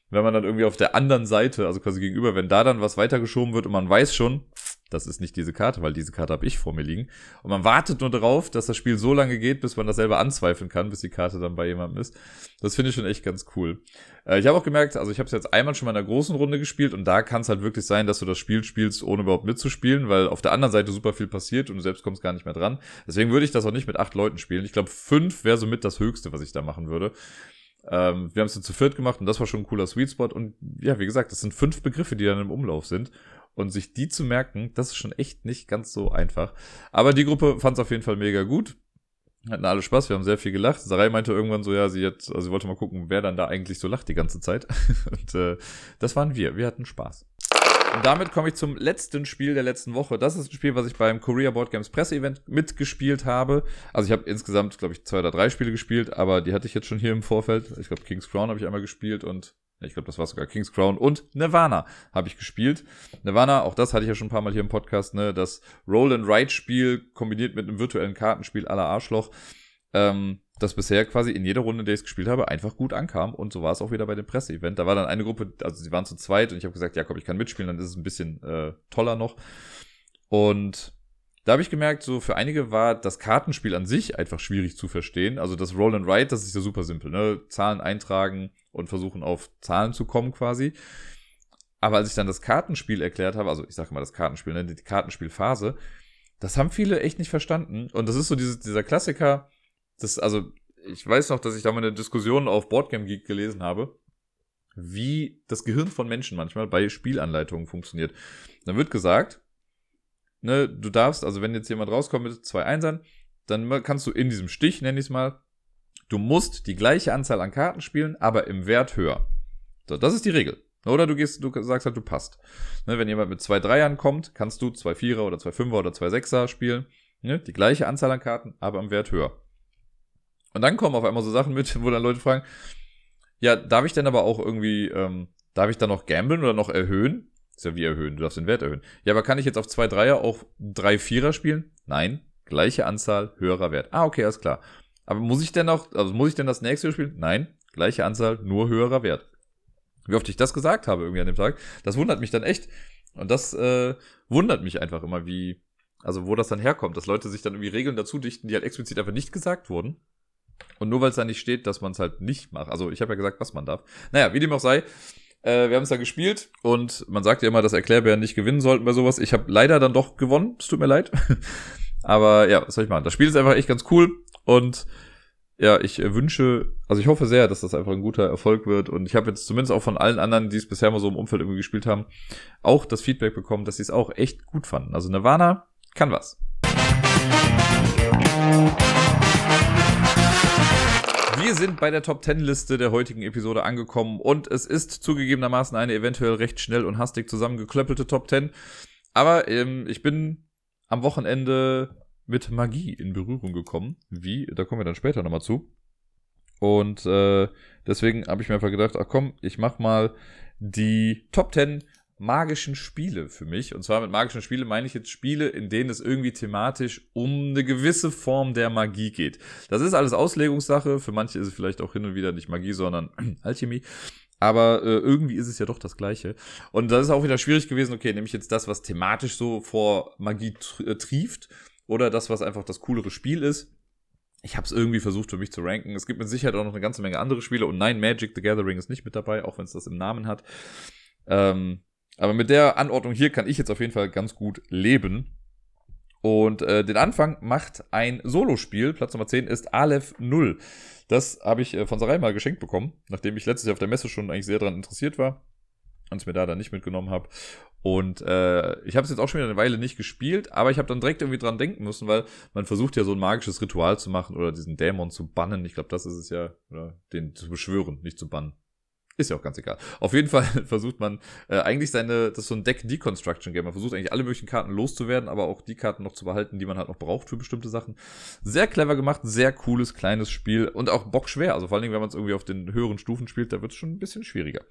wenn man dann irgendwie auf der anderen Seite, also quasi gegenüber, wenn da dann was weitergeschoben wird und man weiß schon, das ist nicht diese Karte, weil diese Karte habe ich vor mir liegen. Und man wartet nur darauf, dass das Spiel so lange geht, bis man das selber anzweifeln kann, bis die Karte dann bei jemandem ist. Das finde ich schon echt ganz cool. Äh, ich habe auch gemerkt, also ich habe es jetzt einmal schon mal in einer großen Runde gespielt und da kann es halt wirklich sein, dass du das Spiel spielst, ohne überhaupt mitzuspielen, weil auf der anderen Seite super viel passiert und du selbst kommst gar nicht mehr dran. Deswegen würde ich das auch nicht mit acht Leuten spielen. Ich glaube, fünf wäre somit das Höchste, was ich da machen würde. Ähm, wir haben es zu viert gemacht und das war schon ein cooler Sweet Spot. Und ja, wie gesagt, das sind fünf Begriffe, die dann im Umlauf sind. Und sich die zu merken, das ist schon echt nicht ganz so einfach. Aber die Gruppe fand es auf jeden Fall mega gut. Hatten alle Spaß, wir haben sehr viel gelacht. Sarai meinte irgendwann so, ja, sie hat, also sie wollte mal gucken, wer dann da eigentlich so lacht die ganze Zeit. [laughs] Und äh, das waren wir. Wir hatten Spaß. Und damit komme ich zum letzten Spiel der letzten Woche. Das ist ein Spiel, was ich beim Korea Board Games Presse-Event mitgespielt habe. Also ich habe insgesamt, glaube ich, zwei oder drei Spiele gespielt, aber die hatte ich jetzt schon hier im Vorfeld. Ich glaube, King's Crown habe ich einmal gespielt und ich glaube, das war sogar King's Crown und Nirvana habe ich gespielt. Nirvana, auch das hatte ich ja schon ein paar Mal hier im Podcast, ne, das Roll-and-Ride-Spiel kombiniert mit einem virtuellen Kartenspiel aller Arschloch. Ähm, das bisher quasi in jeder Runde, in der ich es gespielt habe, einfach gut ankam. Und so war es auch wieder bei dem Presseevent. Da war dann eine Gruppe, also sie waren zu zweit und ich habe gesagt, ja komm, ich kann mitspielen, dann ist es ein bisschen äh, toller noch. Und da habe ich gemerkt, so für einige war das Kartenspiel an sich einfach schwierig zu verstehen. Also das Roll and Write, das ist ja super simpel, ne? Zahlen eintragen und versuchen auf Zahlen zu kommen quasi. Aber als ich dann das Kartenspiel erklärt habe, also ich sage mal das Kartenspiel, ne, die Kartenspielphase, das haben viele echt nicht verstanden. Und das ist so dieses, dieser Klassiker, das, also, ich weiß noch, dass ich da mal eine Diskussion auf Boardgame Geek gelesen habe, wie das Gehirn von Menschen manchmal bei Spielanleitungen funktioniert. Dann wird gesagt, ne, du darfst, also wenn jetzt jemand rauskommt mit zwei Einsern, dann kannst du in diesem Stich, nenne ich es mal, du musst die gleiche Anzahl an Karten spielen, aber im Wert höher. So, das ist die Regel. Oder du gehst, du sagst halt, du passt. Ne, wenn jemand mit zwei Dreiern kommt, kannst du zwei Vierer oder zwei Fünfer oder zwei Sechser spielen. Ne, die gleiche Anzahl an Karten, aber im Wert höher. Und dann kommen auf einmal so Sachen mit, [laughs] wo dann Leute fragen, ja, darf ich denn aber auch irgendwie, ähm, darf ich dann noch gamblen oder noch erhöhen? Ist ja wie erhöhen, du darfst den Wert erhöhen. Ja, aber kann ich jetzt auf zwei Dreier auch drei Vierer spielen? Nein, gleiche Anzahl, höherer Wert. Ah, okay, alles klar. Aber muss ich denn noch, also muss ich denn das nächste spielen? Nein, gleiche Anzahl, nur höherer Wert. Wie oft ich das gesagt habe irgendwie an dem Tag, das wundert mich dann echt. Und das äh, wundert mich einfach immer, wie, also wo das dann herkommt, dass Leute sich dann irgendwie Regeln dazu dichten, die halt explizit einfach nicht gesagt wurden. Und nur weil es da nicht steht, dass man es halt nicht macht. Also ich habe ja gesagt, was man darf. Naja, wie dem auch sei. Äh, wir haben es da gespielt und man sagt ja immer, dass Erklärbären nicht gewinnen sollten bei sowas. Ich habe leider dann doch gewonnen. Es tut mir leid. [laughs] Aber ja, was soll ich machen? Das Spiel ist einfach echt ganz cool und ja, ich wünsche, also ich hoffe sehr, dass das einfach ein guter Erfolg wird. Und ich habe jetzt zumindest auch von allen anderen, die es bisher mal so im Umfeld irgendwie gespielt haben, auch das Feedback bekommen, dass sie es auch echt gut fanden. Also Nirvana kann was. Wir sind bei der Top 10 Liste der heutigen Episode angekommen und es ist zugegebenermaßen eine eventuell recht schnell und hastig zusammengeklöppelte Top 10. Aber ähm, ich bin am Wochenende mit Magie in Berührung gekommen. Wie? Da kommen wir dann später nochmal zu. Und äh, deswegen habe ich mir einfach gedacht, ach komm, ich mach mal die Top 10 magischen Spiele für mich. Und zwar mit magischen Spiele meine ich jetzt Spiele, in denen es irgendwie thematisch um eine gewisse Form der Magie geht. Das ist alles Auslegungssache. Für manche ist es vielleicht auch hin und wieder nicht Magie, sondern [clears throat] Alchemie. Aber äh, irgendwie ist es ja doch das Gleiche. Und das ist auch wieder schwierig gewesen. Okay, nehme ich jetzt das, was thematisch so vor Magie äh, trieft, oder das, was einfach das coolere Spiel ist. Ich habe es irgendwie versucht für mich zu ranken. Es gibt mit Sicherheit auch noch eine ganze Menge andere Spiele. Und nein, Magic the Gathering ist nicht mit dabei, auch wenn es das im Namen hat. Ähm, aber mit der Anordnung hier kann ich jetzt auf jeden Fall ganz gut leben. Und äh, den Anfang macht ein Solospiel. Platz Nummer 10 ist Aleph 0. Das habe ich äh, von Sarai mal geschenkt bekommen, nachdem ich letztes Jahr auf der Messe schon eigentlich sehr daran interessiert war und es mir da dann nicht mitgenommen habe. Und äh, ich habe es jetzt auch schon wieder eine Weile nicht gespielt, aber ich habe dann direkt irgendwie dran denken müssen, weil man versucht ja so ein magisches Ritual zu machen oder diesen Dämon zu bannen. Ich glaube, das ist es ja, oder den zu beschwören, nicht zu bannen. Ist ja auch ganz egal. Auf jeden Fall [laughs] versucht man äh, eigentlich seine, das ist so ein Deck-Deconstruction-Game. Man versucht eigentlich alle möglichen Karten loszuwerden, aber auch die Karten noch zu behalten, die man halt noch braucht für bestimmte Sachen. Sehr clever gemacht, sehr cooles, kleines Spiel und auch bockschwer. Also vor allen Dingen, wenn man es irgendwie auf den höheren Stufen spielt, da wird es schon ein bisschen schwieriger.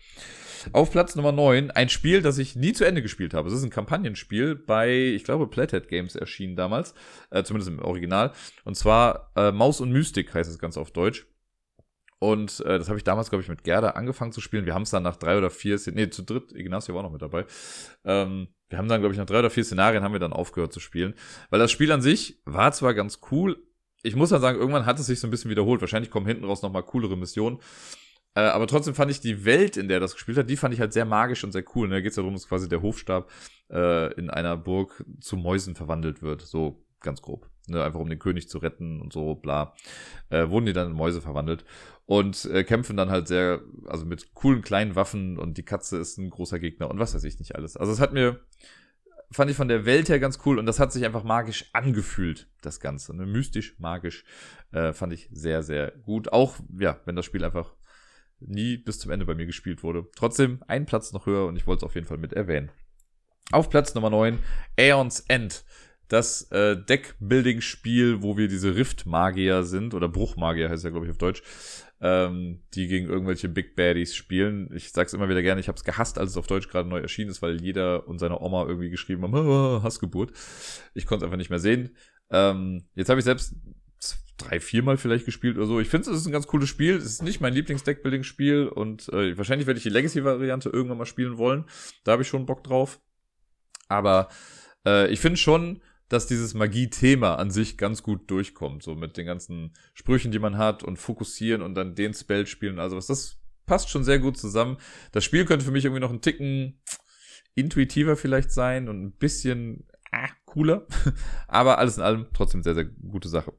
Auf Platz Nummer 9, ein Spiel, das ich nie zu Ende gespielt habe. Es ist ein Kampagnenspiel bei, ich glaube, Plathead Games erschienen damals, äh, zumindest im Original. Und zwar äh, Maus und Mystik heißt das Ganze auf Deutsch. Und äh, das habe ich damals, glaube ich, mit Gerda angefangen zu spielen. Wir haben es dann nach drei oder vier, nee, zu dritt, Ignacio war noch mit dabei. Ähm, wir haben dann, glaube ich, nach drei oder vier Szenarien haben wir dann aufgehört zu spielen. Weil das Spiel an sich war zwar ganz cool, ich muss dann sagen, irgendwann hat es sich so ein bisschen wiederholt. Wahrscheinlich kommen hinten raus nochmal coolere Missionen. Äh, aber trotzdem fand ich die Welt, in der das gespielt hat, die fand ich halt sehr magisch und sehr cool. Ne? Da geht es ja darum, dass quasi der Hofstab äh, in einer Burg zu Mäusen verwandelt wird. So ganz grob. Ne? Einfach um den König zu retten und so, bla. Äh, wurden die dann in Mäuse verwandelt und äh, kämpfen dann halt sehr, also mit coolen kleinen Waffen und die Katze ist ein großer Gegner und was weiß ich nicht alles. Also es hat mir, fand ich von der Welt her ganz cool und das hat sich einfach magisch angefühlt, das Ganze. Ne? Mystisch, magisch, äh, fand ich sehr, sehr gut. Auch, ja, wenn das Spiel einfach nie bis zum Ende bei mir gespielt wurde. Trotzdem ein Platz noch höher und ich wollte es auf jeden Fall mit erwähnen. Auf Platz Nummer 9, Aeons End das äh, Deckbuilding-Spiel, wo wir diese Rift-Magier sind, oder Bruchmagier heißt ja, glaube ich, auf Deutsch, ähm, die gegen irgendwelche Big Baddies spielen. Ich sag's immer wieder gerne, ich habe es gehasst, als es auf Deutsch gerade neu erschienen ist, weil jeder und seine Oma irgendwie geschrieben haben, Hassgeburt. Ich konnte es einfach nicht mehr sehen. Ähm, jetzt habe ich selbst drei, viermal vielleicht gespielt oder so. Ich finde, es ist ein ganz cooles Spiel. Es ist nicht mein Lieblings-Deckbuilding-Spiel und äh, wahrscheinlich werde ich die Legacy-Variante irgendwann mal spielen wollen. Da habe ich schon Bock drauf. Aber äh, ich finde schon, dass dieses Magie-Thema an sich ganz gut durchkommt, so mit den ganzen Sprüchen, die man hat und fokussieren und dann den Spell spielen. Also was das passt schon sehr gut zusammen. Das Spiel könnte für mich irgendwie noch ein Ticken intuitiver vielleicht sein und ein bisschen ah, cooler. [laughs] Aber alles in allem trotzdem sehr, sehr gute Sache.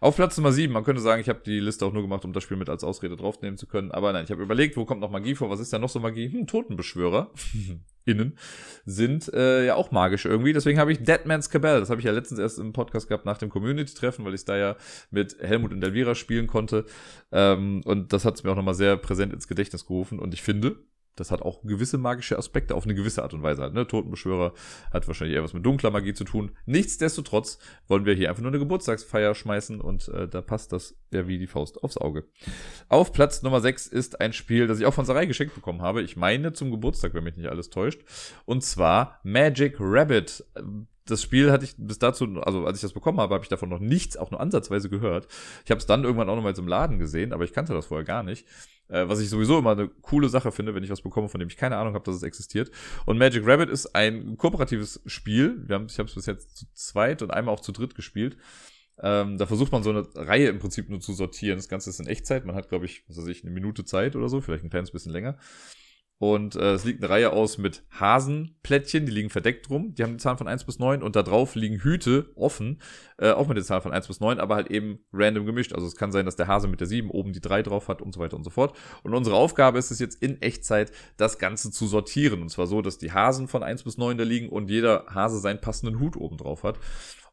Auf Platz Nummer 7, man könnte sagen, ich habe die Liste auch nur gemacht, um das Spiel mit als Ausrede draufnehmen zu können. Aber nein, ich habe überlegt, wo kommt noch Magie vor? Was ist da noch so Magie? Hm, Totenbeschwörer. [laughs] Innen sind äh, ja auch magisch irgendwie. Deswegen habe ich Deadman's Cabell. Das habe ich ja letztens erst im Podcast gehabt nach dem Community-Treffen, weil ich da ja mit Helmut und Elvira spielen konnte. Ähm, und das hat es mir auch nochmal sehr präsent ins Gedächtnis gerufen. Und ich finde, das hat auch gewisse magische Aspekte auf eine gewisse Art und Weise halt. Ne? Totenbeschwörer hat wahrscheinlich eher was mit dunkler Magie zu tun. Nichtsdestotrotz wollen wir hier einfach nur eine Geburtstagsfeier schmeißen und äh, da passt das ja wie die Faust aufs Auge. Auf Platz Nummer 6 ist ein Spiel, das ich auch von Sarai geschenkt bekommen habe. Ich meine zum Geburtstag, wenn mich nicht alles täuscht. Und zwar Magic Rabbit das Spiel hatte ich bis dazu, also als ich das bekommen habe, habe ich davon noch nichts, auch nur ansatzweise gehört. Ich habe es dann irgendwann auch noch mal im Laden gesehen, aber ich kannte das vorher gar nicht. Äh, was ich sowieso immer eine coole Sache finde, wenn ich was bekomme, von dem ich keine Ahnung habe, dass es existiert. Und Magic Rabbit ist ein kooperatives Spiel. Wir haben, ich habe es bis jetzt zu zweit und einmal auch zu dritt gespielt. Ähm, da versucht man so eine Reihe im Prinzip nur zu sortieren. Das Ganze ist in Echtzeit. Man hat, glaube ich, was weiß ich, eine Minute Zeit oder so, vielleicht ein kleines bisschen länger. Und äh, es liegt eine Reihe aus mit Hasenplättchen, die liegen verdeckt rum. Die haben die Zahlen von 1 bis 9 und da drauf liegen Hüte offen, äh, auch mit den Zahlen von 1 bis 9, aber halt eben random gemischt. Also es kann sein, dass der Hase mit der 7 oben die 3 drauf hat und so weiter und so fort. Und unsere Aufgabe ist es jetzt in Echtzeit, das Ganze zu sortieren. Und zwar so, dass die Hasen von 1 bis 9 da liegen und jeder Hase seinen passenden Hut oben drauf hat.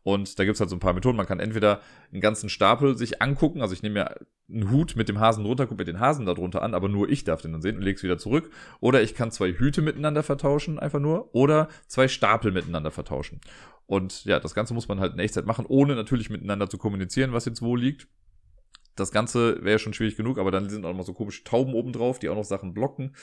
Und da gibt's halt so ein paar Methoden. Man kann entweder einen ganzen Stapel sich angucken. Also ich nehme mir einen Hut mit dem Hasen drunter, gucke mir den Hasen da drunter an, aber nur ich darf den dann sehen und leg's wieder zurück. Oder ich kann zwei Hüte miteinander vertauschen, einfach nur. Oder zwei Stapel miteinander vertauschen. Und ja, das Ganze muss man halt in Echtzeit machen, ohne natürlich miteinander zu kommunizieren, was jetzt wo liegt. Das Ganze wäre schon schwierig genug, aber dann sind auch noch so komische Tauben oben drauf, die auch noch Sachen blocken.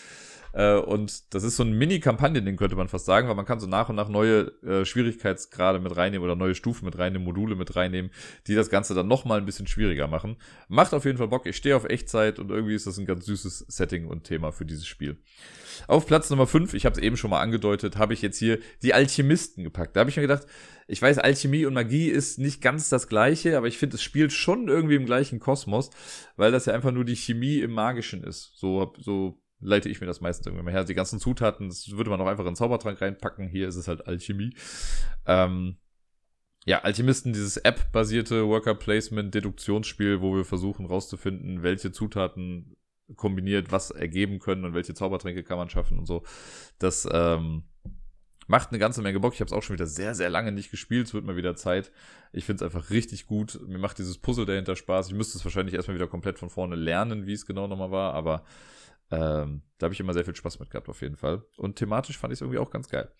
Äh, und das ist so ein Mini-Kampagnen-Ding, könnte man fast sagen, weil man kann so nach und nach neue äh, Schwierigkeitsgrade mit reinnehmen oder neue Stufen mit reinnehmen, Module mit reinnehmen, die das Ganze dann nochmal ein bisschen schwieriger machen. Macht auf jeden Fall Bock. Ich stehe auf Echtzeit und irgendwie ist das ein ganz süßes Setting und Thema für dieses Spiel. Auf Platz Nummer 5, ich habe es eben schon mal angedeutet, habe ich jetzt hier die Alchemisten gepackt. Da habe ich mir gedacht, ich weiß, Alchemie und Magie ist nicht ganz das gleiche, aber ich finde, es spielt schon irgendwie im gleichen Kosmos, weil das ja einfach nur die Chemie im Magischen ist. So, so leite ich mir das meistens irgendwie mal her. Die ganzen Zutaten, das würde man auch einfach in den Zaubertrank reinpacken. Hier ist es halt Alchemie. Ähm, ja, Alchemisten, dieses App-basierte Worker-Placement-Deduktionsspiel, wo wir versuchen rauszufinden, welche Zutaten kombiniert was ergeben können und welche Zaubertränke kann man schaffen und so. Das ähm, macht eine ganze Menge Bock. Ich habe es auch schon wieder sehr, sehr lange nicht gespielt. Es wird mal wieder Zeit. Ich finde es einfach richtig gut. Mir macht dieses Puzzle dahinter Spaß. Ich müsste es wahrscheinlich erstmal wieder komplett von vorne lernen, wie es genau nochmal war, aber Ähm, da habe ich immer sehr viel Spaß mit gehabt, auf jeden Fall. Und thematisch fand ich es irgendwie auch ganz geil.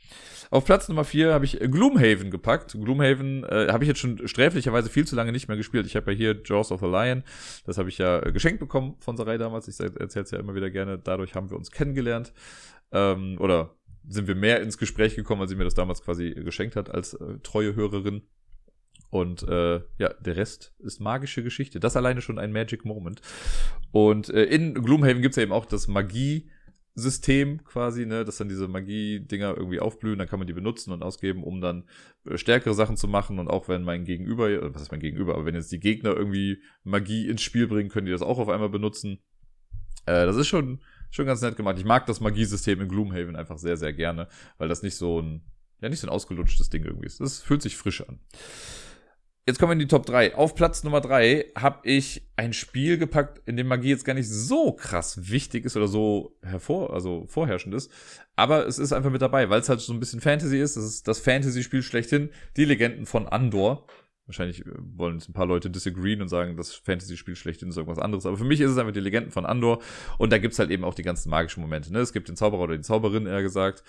Auf Platz Nummer 4 habe ich Gloomhaven gepackt. Gloomhaven äh, habe ich jetzt schon sträflicherweise viel zu lange nicht mehr gespielt. Ich habe ja hier Jaws of the Lion. Das habe ich ja äh, geschenkt bekommen von Sarai damals. Ich erzähle es ja immer wieder gerne. Dadurch haben wir uns kennengelernt. Ähm, oder sind wir mehr ins Gespräch gekommen, als sie mir das damals quasi geschenkt hat als äh, treue Hörerin. Und äh, ja, der Rest ist magische Geschichte. Das alleine schon ein Magic Moment. Und äh, in Gloomhaven gibt's ja eben auch das Magie-System quasi, ne, dass dann diese Magie-Dinger irgendwie aufblühen, dann kann man die benutzen und ausgeben, um dann äh, stärkere Sachen zu machen. Und auch wenn mein Gegenüber, äh, was ist mein Gegenüber, aber wenn jetzt die Gegner irgendwie Magie ins Spiel bringen, können die das auch auf einmal benutzen. Äh, das ist schon, schon ganz nett gemacht. Ich mag das Magiesystem in Gloomhaven einfach sehr, sehr gerne, weil das nicht so ein, ja, nicht so ein ausgelutschtes Ding irgendwie ist. Das fühlt sich frisch an. Jetzt kommen wir in die Top 3. Auf Platz Nummer 3 habe ich ein Spiel gepackt, in dem Magie jetzt gar nicht so krass wichtig ist oder so hervor, also vorherrschend ist. Aber es ist einfach mit dabei, weil es halt so ein bisschen Fantasy ist. Das ist das Fantasy-Spiel schlechthin. Die Legenden von Andor. Wahrscheinlich äh, wollen jetzt ein paar Leute disagreeen und sagen, das Fantasy-Spiel schlechthin ist irgendwas anderes. Aber für mich ist es einfach die Legenden von Andor. Und da gibt's halt eben auch die ganzen magischen Momente. Ne? Es gibt den Zauberer oder die Zauberin, eher gesagt,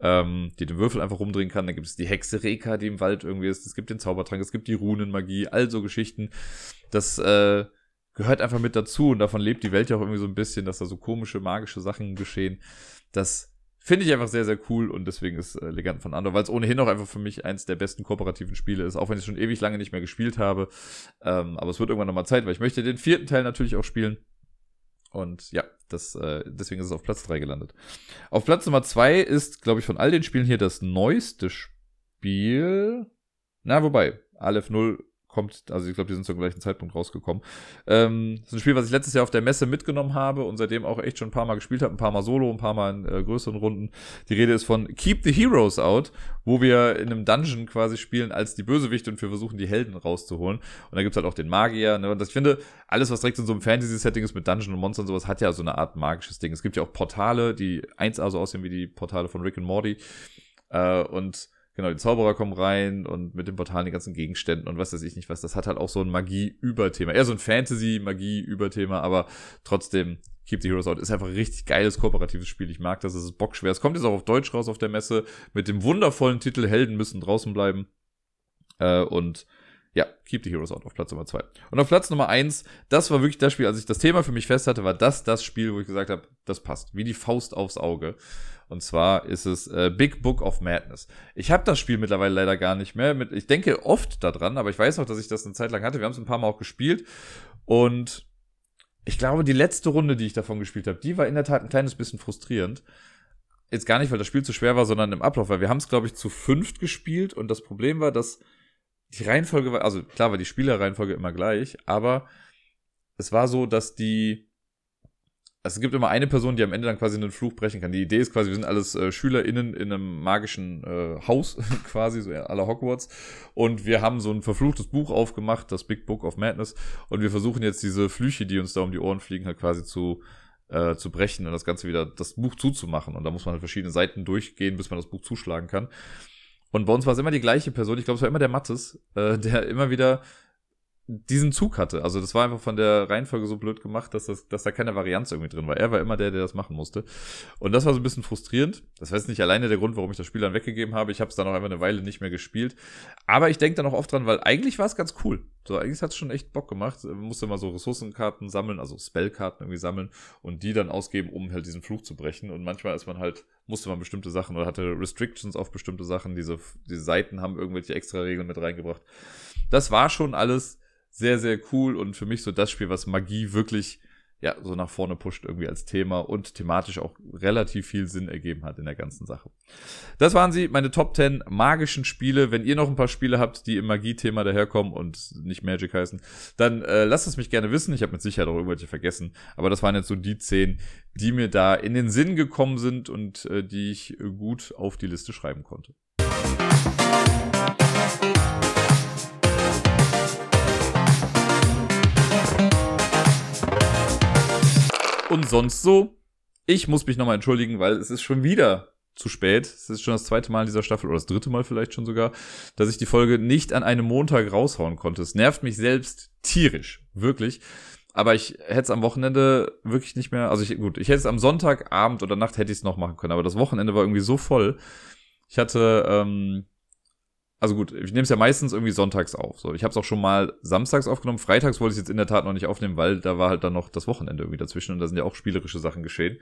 ähm, die den Würfel einfach rumdrehen kann. Dann gibt es die Hexe Reka, die im Wald irgendwie ist. Es gibt den Zaubertrank, es gibt die Runenmagie, all so Geschichten. Das äh, gehört einfach mit dazu. Und davon lebt die Welt ja auch irgendwie so ein bisschen, dass da so komische, magische Sachen geschehen. Das Finde ich einfach sehr, sehr cool und deswegen ist äh, Legenden von Andor, weil es ohnehin auch einfach für mich eins der besten kooperativen Spiele ist, auch wenn ich schon ewig lange nicht mehr gespielt habe. Ähm, aber es wird irgendwann nochmal Zeit, weil ich möchte den vierten Teil natürlich auch spielen. Und ja, das, äh, deswegen ist es auf Platz 3 gelandet. Auf Platz Nummer 2 ist, glaube ich, von all den Spielen hier das neueste Spiel. Na, wobei, Aleph 0 kommt, also ich glaube, die sind zum gleichen Zeitpunkt rausgekommen. Ähm, das ist ein Spiel, was ich letztes Jahr auf der Messe mitgenommen habe und seitdem auch echt schon ein paar Mal gespielt habe, ein paar Mal solo, ein paar Mal in äh, größeren Runden. Die Rede ist von Keep the Heroes Out, wo wir in einem Dungeon quasi spielen als die Bösewichte und wir versuchen, die Helden rauszuholen. Und da gibt's halt auch den Magier. Ne? Und ich finde, alles, was direkt in so einem Fantasy-Setting ist mit Dungeon und Monstern und sowas, hat ja so eine Art magisches Ding. Es gibt ja auch Portale, die 1A so aussehen wie die Portale von Rick and Morty. Äh, und Genau, die Zauberer kommen rein und mit dem Portal die ganzen Gegenständen und was weiß ich nicht was. Das hat halt auch so ein Magie-Überthema. Eher so ein Fantasy-Magie-Überthema, aber trotzdem, Keep the Heroes Out ist einfach ein richtig geiles kooperatives Spiel. Ich mag das, es ist bockschwer. Es kommt jetzt auch auf Deutsch raus auf der Messe mit dem wundervollen Titel Helden müssen draußen bleiben. Äh, und ja, Keep the Heroes Out auf Platz Nummer zwei. Und auf Platz Nummer eins, das war wirklich das Spiel, als ich das Thema für mich fest hatte, war das das Spiel, wo ich gesagt habe, das passt. Wie die Faust aufs Auge. Und zwar ist es äh, Big Book of Madness. Ich habe das Spiel mittlerweile leider gar nicht mehr. Mit, ich denke oft daran, aber ich weiß noch, dass ich das eine Zeit lang hatte. Wir haben es ein paar Mal auch gespielt. Und ich glaube, die letzte Runde, die ich davon gespielt habe, die war in der Tat ein kleines bisschen frustrierend. Jetzt gar nicht, weil das Spiel zu schwer war, sondern im Ablauf, weil wir haben es, glaube ich, zu fünft gespielt und das Problem war, dass die Reihenfolge war, also klar war die Spielerreihenfolge immer gleich, aber es war so, dass die es gibt immer eine Person, die am Ende dann quasi einen Fluch brechen kann. Die Idee ist quasi, wir sind alles äh, SchülerInnen in einem magischen äh, Haus, [laughs] quasi, so aller Hogwarts. Und wir haben so ein verfluchtes Buch aufgemacht, das Big Book of Madness. Und wir versuchen jetzt diese Flüche, die uns da um die Ohren fliegen, halt quasi zu, äh, zu brechen und das Ganze wieder, das Buch zuzumachen. Und da muss man halt verschiedene Seiten durchgehen, bis man das Buch zuschlagen kann. Und bei uns war es immer die gleiche Person, ich glaube, es war immer der Mattes, äh, der immer wieder diesen Zug hatte. Also das war einfach von der Reihenfolge so blöd gemacht, dass, das, dass da keine Varianz irgendwie drin war. Er war immer der, der das machen musste. Und das war so ein bisschen frustrierend. Das war jetzt nicht alleine der Grund, warum ich das Spiel dann weggegeben habe. Ich habe es dann auch einfach eine Weile nicht mehr gespielt. Aber ich denke da noch oft dran, weil eigentlich war es ganz cool. So, eigentlich hat es schon echt Bock gemacht. Man musste mal so Ressourcenkarten sammeln, also Spellkarten irgendwie sammeln und die dann ausgeben, um halt diesen Fluch zu brechen. Und manchmal ist man halt, musste man bestimmte Sachen oder hatte Restrictions auf bestimmte Sachen. Diese, diese Seiten haben irgendwelche extra Regeln mit reingebracht. Das war schon alles sehr, sehr cool und für mich so das Spiel, was Magie wirklich ja, so nach vorne pusht irgendwie als Thema und thematisch auch relativ viel Sinn ergeben hat in der ganzen Sache. Das waren sie, meine Top 10 magischen Spiele. Wenn ihr noch ein paar Spiele habt, die im Magie-Thema daherkommen und nicht Magic heißen, dann äh, lasst es mich gerne wissen. Ich habe mit Sicherheit auch irgendwelche vergessen, aber das waren jetzt so die 10, die mir da in den Sinn gekommen sind und äh, die ich gut auf die Liste schreiben konnte. Und sonst so. Ich muss mich nochmal entschuldigen, weil es ist schon wieder zu spät. Es ist schon das zweite Mal in dieser Staffel oder das dritte Mal vielleicht schon sogar, dass ich die Folge nicht an einem Montag raushauen konnte. Es nervt mich selbst tierisch, wirklich. aber ich hätte es am Wochenende wirklich nicht mehr, also ich, gut, ich hätte es am Sonntagabend oder Nacht hätte ich es noch machen können, aber das Wochenende war irgendwie so voll. Ich hatte, ähm, also gut, ich nehme es ja meistens irgendwie sonntags auf. So, ich habe es auch schon mal samstags aufgenommen. Freitags wollte ich jetzt in der Tat noch nicht aufnehmen, weil da war halt dann noch das Wochenende irgendwie dazwischen und da sind ja auch spielerische Sachen geschehen.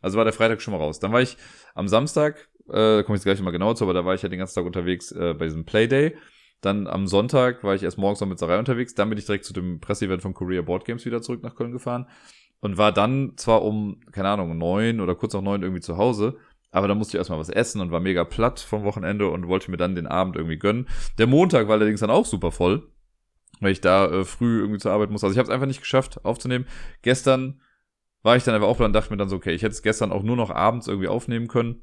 Also war der Freitag schon mal raus. Dann war ich am Samstag, äh, komme ich jetzt gleich mal genauer zu, aber da war ich ja den ganzen Tag unterwegs äh, bei diesem Playday. Dann am Sonntag war ich erst morgens noch mit Sarai unterwegs. Dann bin ich direkt zu dem Presseevent von Korea Board Games wieder zurück nach Köln gefahren und war dann zwar um, keine Ahnung, neun oder kurz nach neun irgendwie zu Hause, aber da musste ich erstmal was essen und war mega platt vom Wochenende und wollte mir dann den Abend irgendwie gönnen. Der Montag war allerdings dann auch super voll, weil ich da äh, früh irgendwie zur Arbeit muss. Also ich habe es einfach nicht geschafft aufzunehmen. Gestern war ich dann aber auch und dachte mir dann so, okay, ich hätte es gestern auch nur noch abends irgendwie aufnehmen können.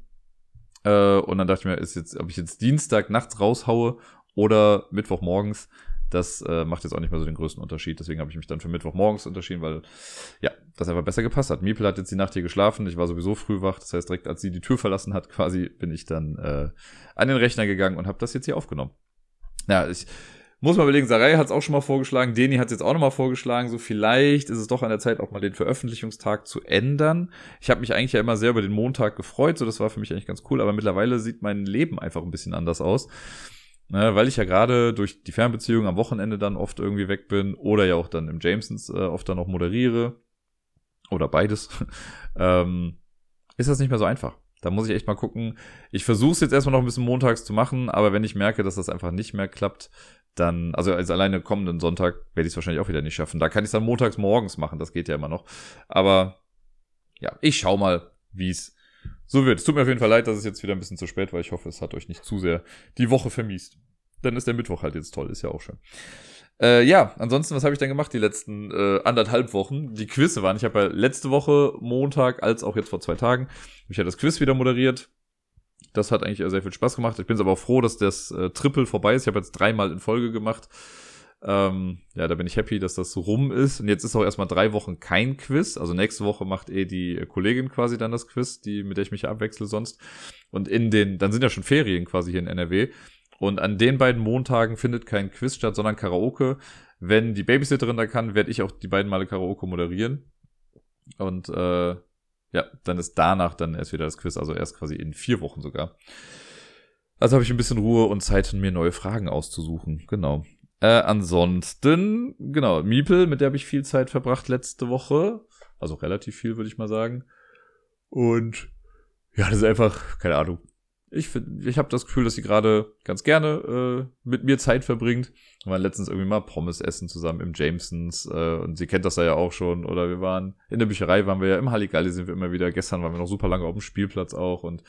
Äh, und dann dachte ich mir, ist jetzt, ob ich jetzt Dienstag nachts raushaue oder Mittwochmorgens, das äh, macht jetzt auch nicht mehr so den größten Unterschied. Deswegen habe ich mich dann für Mittwochmorgens unterschieden, weil ja, das einfach besser gepasst hat. Miepel hat jetzt die Nacht hier geschlafen. Ich war sowieso früh wach. Das heißt, direkt als sie die Tür verlassen hat, quasi, bin ich dann äh, an den Rechner gegangen und habe das jetzt hier aufgenommen. Ja, ich muss mal überlegen, Sarai hat es auch schon mal vorgeschlagen, Deni hat es jetzt auch noch mal vorgeschlagen, so vielleicht ist es doch an der Zeit, auch mal den Veröffentlichungstag zu ändern. Ich habe mich eigentlich ja immer sehr über den Montag gefreut, so das war für mich eigentlich ganz cool, aber mittlerweile sieht mein Leben einfach ein bisschen anders aus. Ne, weil ich ja gerade durch die Fernbeziehung am Wochenende dann oft irgendwie weg bin oder ja auch dann im Jamesons äh, oft dann auch moderiere oder beides, [laughs] ähm, ist das nicht mehr so einfach. Da muss ich echt mal gucken. Ich versuche es jetzt erstmal noch ein bisschen montags zu machen, aber wenn ich merke, dass das einfach nicht mehr klappt, dann, also als alleine kommenden Sonntag werde ich es wahrscheinlich auch wieder nicht schaffen. Da kann ich es dann montags morgens machen, das geht ja immer noch. Aber ja, ich schau mal, wie es so wird. Es tut mir auf jeden Fall leid, dass es jetzt wieder ein bisschen zu spät war. Ich hoffe, es hat euch nicht zu sehr die Woche vermiest. Dann ist der Mittwoch halt jetzt toll, ist ja auch schön. Äh, ja, ansonsten, was habe ich dann gemacht die letzten äh, anderthalb Wochen? Die Quizze waren. Ich habe ja letzte Woche Montag als auch jetzt vor zwei Tagen ich ja das Quiz wieder moderiert. Das hat eigentlich sehr viel Spaß gemacht. Ich bin aber auch froh, dass das äh, Triple vorbei ist. Ich habe jetzt dreimal in Folge gemacht. Ähm, ja, da bin ich happy, dass das rum ist. Und jetzt ist auch erstmal drei Wochen kein Quiz. Also nächste Woche macht eh die Kollegin quasi dann das Quiz, die, mit der ich mich abwechsle sonst. Und in den, dann sind ja schon Ferien quasi hier in NRW. Und an den beiden Montagen findet kein Quiz statt, sondern Karaoke. Wenn die Babysitterin da kann, werde ich auch die beiden Male Karaoke moderieren. Und äh, ja, dann ist danach dann erst wieder das Quiz, also erst quasi in vier Wochen sogar. Also habe ich ein bisschen Ruhe und Zeit, mir neue Fragen auszusuchen. Genau. Äh, ansonsten, genau, Miepel, mit der habe ich viel Zeit verbracht letzte Woche. Also relativ viel, würde ich mal sagen. Und ja, das ist einfach, keine Ahnung. Ich, find, ich habe das Gefühl, dass sie gerade ganz gerne äh, mit mir Zeit verbringt. Wir waren letztens irgendwie mal Pommes essen zusammen im Jamesons äh, und sie kennt das ja auch schon. Oder wir waren in der Bücherei, waren wir ja im Halligalli sind wir immer wieder. Gestern waren wir noch super lange auf dem Spielplatz auch und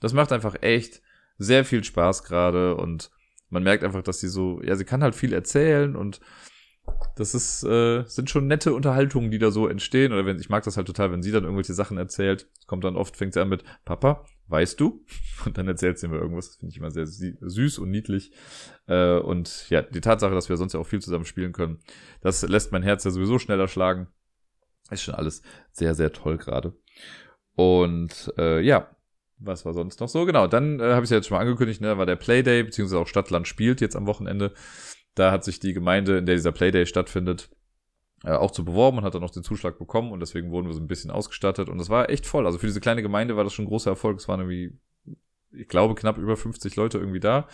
das macht einfach echt sehr viel Spaß gerade und man merkt einfach, dass sie so, ja, sie kann halt viel erzählen und das ist, äh, sind schon nette Unterhaltungen, die da so entstehen. Oder wenn, ich mag das halt total, wenn sie dann irgendwelche Sachen erzählt. Kommt dann oft, fängt sie an mit, Papa, weißt du? [laughs] Und dann erzählt sie mir irgendwas. Das finde ich immer sehr süß und niedlich. Äh, und ja, die Tatsache, dass wir sonst ja auch viel zusammen spielen können, das lässt mein Herz ja sowieso schneller schlagen. Ist schon alles sehr, sehr toll gerade. Und äh, ja, was war sonst noch so? Genau, dann äh, habe ich es ja jetzt schon mal angekündigt, ne, war der Playday, beziehungsweise auch Stadtland spielt jetzt am Wochenende. Da hat sich die Gemeinde, in der dieser Playday stattfindet, äh, auch zu beworben und hat dann noch den Zuschlag bekommen und deswegen wurden wir so ein bisschen ausgestattet und das war echt voll. Also für diese kleine Gemeinde war das schon ein großer Erfolg. Es waren irgendwie, ich glaube, knapp über 50 Leute irgendwie da.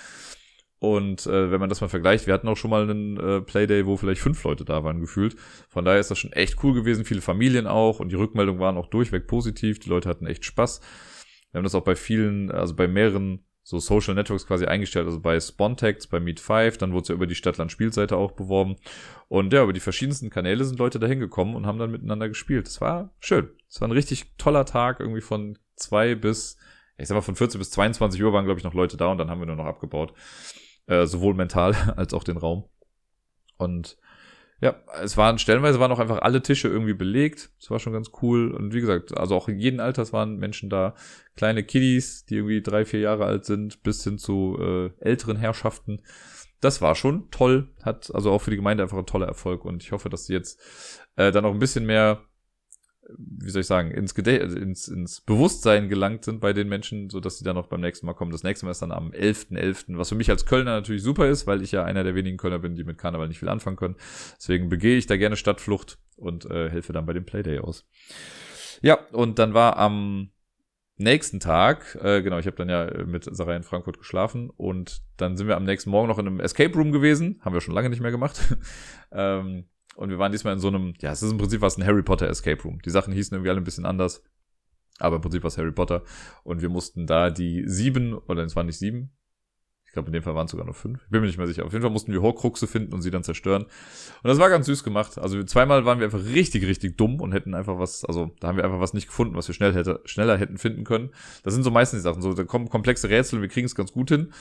Und äh, wenn man das mal vergleicht, wir hatten auch schon mal einen äh, Playday, wo vielleicht fünf Leute da waren, gefühlt. Von daher ist das schon echt cool gewesen, viele Familien auch und die Rückmeldungen waren auch durchweg positiv. Die Leute hatten echt Spaß. Wir haben das auch bei vielen, also bei mehreren so Social Networks quasi eingestellt, also bei Spontex, bei Meet5, dann wurde es ja über die Stadtland-Spielseite auch beworben. Und ja, über die verschiedensten Kanäle sind Leute da hingekommen und haben dann miteinander gespielt. Das war schön. Das war ein richtig toller Tag, irgendwie von zwei bis, ich sag mal, von 14 bis 22 Uhr waren, glaube ich, noch Leute da und dann haben wir nur noch abgebaut. Äh, sowohl mental [laughs] als auch den Raum. Und ja, es waren stellenweise waren auch einfach alle Tische irgendwie belegt. Das war schon ganz cool. Und wie gesagt, also auch in jedem Alters waren Menschen da. Kleine Kiddies, die irgendwie drei, vier Jahre alt sind, bis hin zu äh, älteren Herrschaften. Das war schon toll. Hat also auch für die Gemeinde einfach ein toller Erfolg. Und ich hoffe, dass sie jetzt äh, dann auch ein bisschen mehr wie soll ich sagen, ins, Gedä ins, ins Bewusstsein gelangt sind bei den Menschen, so dass sie dann auch beim nächsten Mal kommen. Das nächste Mal ist dann am 11.11., .11., was für mich als Kölner natürlich super ist, weil ich ja einer der wenigen Kölner bin, die mit Karneval nicht viel anfangen können. Deswegen begehe ich da gerne Stadtflucht und äh, helfe dann bei dem Playday aus. Ja, und dann war am nächsten Tag, äh, genau, ich habe dann ja mit Sarai in Frankfurt geschlafen und dann sind wir am nächsten Morgen noch in einem Escape Room gewesen, haben wir schon lange nicht mehr gemacht. [laughs] ähm, und wir waren diesmal in so einem, ja, es ist im Prinzip was ein Harry Potter Escape Room. Die Sachen hießen irgendwie alle ein bisschen anders. Aber im Prinzip war es Harry Potter. Und wir mussten da die sieben, oder es waren nicht sieben. Ich glaube, in dem Fall waren es sogar nur fünf. Ich bin mir nicht mehr sicher. Auf jeden Fall mussten wir Horcruxe finden und sie dann zerstören. Und das war ganz süß gemacht. Also zweimal waren wir einfach richtig, richtig dumm und hätten einfach was, also da haben wir einfach was nicht gefunden, was wir schnell hätte, schneller hätten finden können. Das sind so meistens die Sachen. So, da kommen komplexe Rätsel und wir kriegen es ganz gut hin.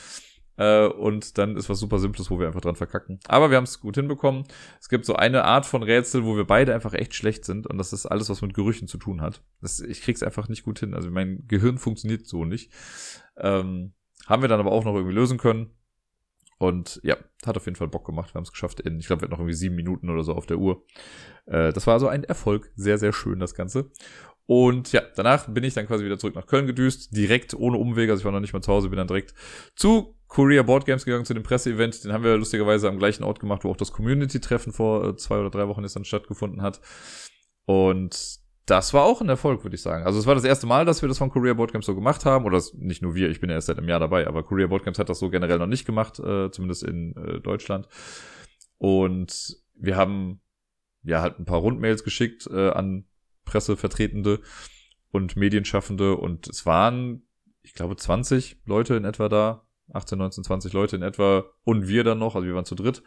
Äh, und dann ist was super Simples, wo wir einfach dran verkacken. Aber wir haben es gut hinbekommen. Es gibt so eine Art von Rätsel, wo wir beide einfach echt schlecht sind. Und das ist alles, was mit Gerüchen zu tun hat. Das, ich krieg's einfach nicht gut hin. Also mein Gehirn funktioniert so nicht. Ähm, haben wir dann aber auch noch irgendwie lösen können. Und ja, hat auf jeden Fall Bock gemacht. Wir haben es geschafft in, ich glaube, wir hatten noch irgendwie sieben Minuten oder so auf der Uhr. Äh, das war also ein Erfolg. Sehr, sehr schön, das Ganze. Und ja, danach bin ich dann quasi wieder zurück nach Köln gedüst, direkt ohne Umwege, also ich war noch nicht mal zu Hause, bin dann direkt zu Korea Board Games gegangen, zu dem Presseevent. Den haben wir lustigerweise am gleichen Ort gemacht, wo auch das Community-Treffen vor äh, zwei oder drei Wochen jetzt dann stattgefunden hat. Und das war auch ein Erfolg, würde ich sagen. Also es war das erste Mal, dass wir das von Korea Board Games so gemacht haben. Oder nicht nur wir, ich bin ja erst seit einem Jahr dabei, aber Korea Board Games hat das so generell noch nicht gemacht, äh, zumindest in äh, Deutschland. Und wir haben ja halt ein paar Rundmails geschickt äh, an Pressevertretende und Medienschaffende und es waren, ich glaube, 20 Leute in etwa da, 18, 19, 20 Leute in etwa und wir dann noch, also wir waren zu dritt.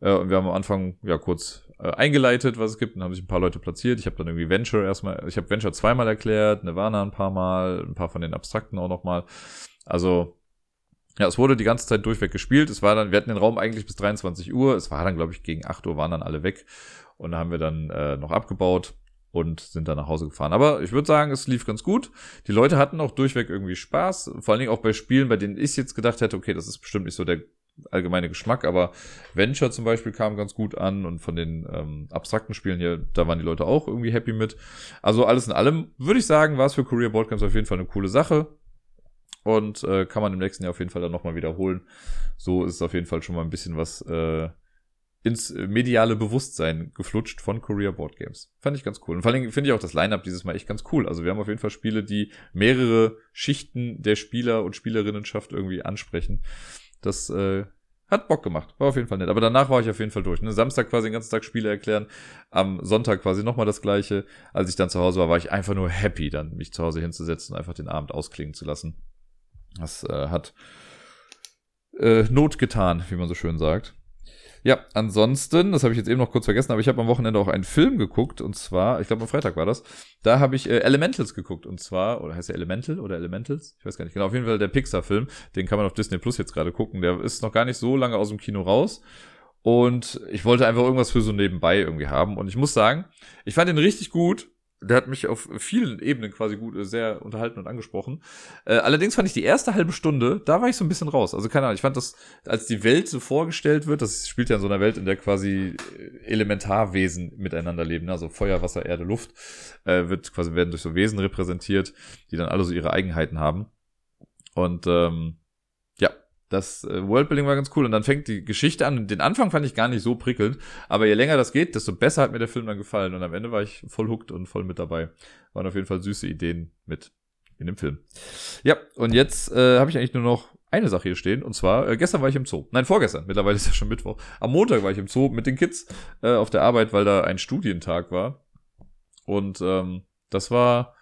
Äh, und wir haben am Anfang ja kurz äh, eingeleitet, was es gibt, und haben sich ein paar Leute platziert. Ich habe dann irgendwie Venture erstmal, ich habe Venture zweimal erklärt, Nirvana ein paar Mal, ein paar von den Abstrakten auch nochmal. Also ja, es wurde die ganze Zeit durchweg gespielt. Es war dann, wir hatten den Raum eigentlich bis 23 Uhr. Es war dann, glaube ich, gegen 8 Uhr waren dann alle weg. Und da haben wir dann äh, noch abgebaut und sind dann nach Hause gefahren. Aber ich würde sagen, es lief ganz gut. Die Leute hatten auch durchweg irgendwie Spaß. Vor allen Dingen auch bei Spielen, bei denen ich jetzt gedacht hätte, okay, das ist bestimmt nicht so der allgemeine Geschmack, aber Venture zum Beispiel kam ganz gut an und von den ähm, abstrakten Spielen hier, da waren die Leute auch irgendwie happy mit. Also alles in allem würde ich sagen, war es für Korea Boardcamps auf jeden Fall eine coole Sache und äh, kann man im nächsten Jahr auf jeden Fall dann nochmal wiederholen. So ist es auf jeden Fall schon mal ein bisschen was äh, ins mediale Bewusstsein geflutscht von Korea Board Games. Fand ich ganz cool. Und vor allem finde ich auch das Line-Up dieses Mal echt ganz cool. Also wir haben auf jeden Fall Spiele, die mehrere Schichten der Spieler und Spielerinnenschaft irgendwie ansprechen. Das äh, hat Bock gemacht. War auf jeden Fall nett. Aber danach war ich auf jeden Fall durch. Ne? Samstag quasi den ganzen Tag Spiele erklären. Am Sonntag quasi nochmal das gleiche. Als ich dann zu Hause war, war ich einfach nur happy, dann mich zu Hause hinzusetzen und einfach den Abend ausklingen zu lassen. Das äh, hat äh, Not getan, wie man so schön sagt. Ja, ansonsten, das habe ich jetzt eben noch kurz vergessen, aber ich habe am Wochenende auch einen Film geguckt und zwar, ich glaube am Freitag war das, da habe ich äh, Elementals geguckt und zwar, oder heißt der Elemental oder Elementals? Ich weiß gar nicht genau, auf jeden Fall der Pixar-Film, den kann man auf Disney Plus jetzt gerade gucken, der ist noch gar nicht so lange aus dem Kino raus. Und ich wollte einfach irgendwas für so nebenbei irgendwie haben. Und ich muss sagen, ich fand den richtig gut, der hat mich auf vielen Ebenen quasi gut, äh, sehr unterhalten und angesprochen. Äh, allerdings fand ich die erste halbe Stunde, da war ich so ein bisschen raus. Also keine Ahnung, ich fand das, als die Welt so vorgestellt wird, das spielt ja in so einer Welt, in der quasi äh, Elementarwesen miteinander leben, ne? also Feuer, Wasser, Erde, Luft, äh, wird quasi werden durch so Wesen repräsentiert, die dann alle so ihre Eigenheiten haben. Und ähm, das äh, Worldbuilding war ganz cool und dann fängt die Geschichte an. Den Anfang fand ich gar nicht so prickelnd, aber je länger das geht, desto besser hat mir der Film dann gefallen und am Ende war ich voll hooked und voll mit dabei. Waren auf jeden Fall süße Ideen mit in dem Film. Ja, und jetzt äh, habe ich eigentlich nur noch eine Sache hier stehen und zwar äh, gestern war ich im Zoo. Nein, vorgestern. Mittlerweile [laughs] ist ja schon Mittwoch. Am Montag war ich im Zoo mit den Kids äh, auf der Arbeit, weil da ein Studientag war und ähm, das war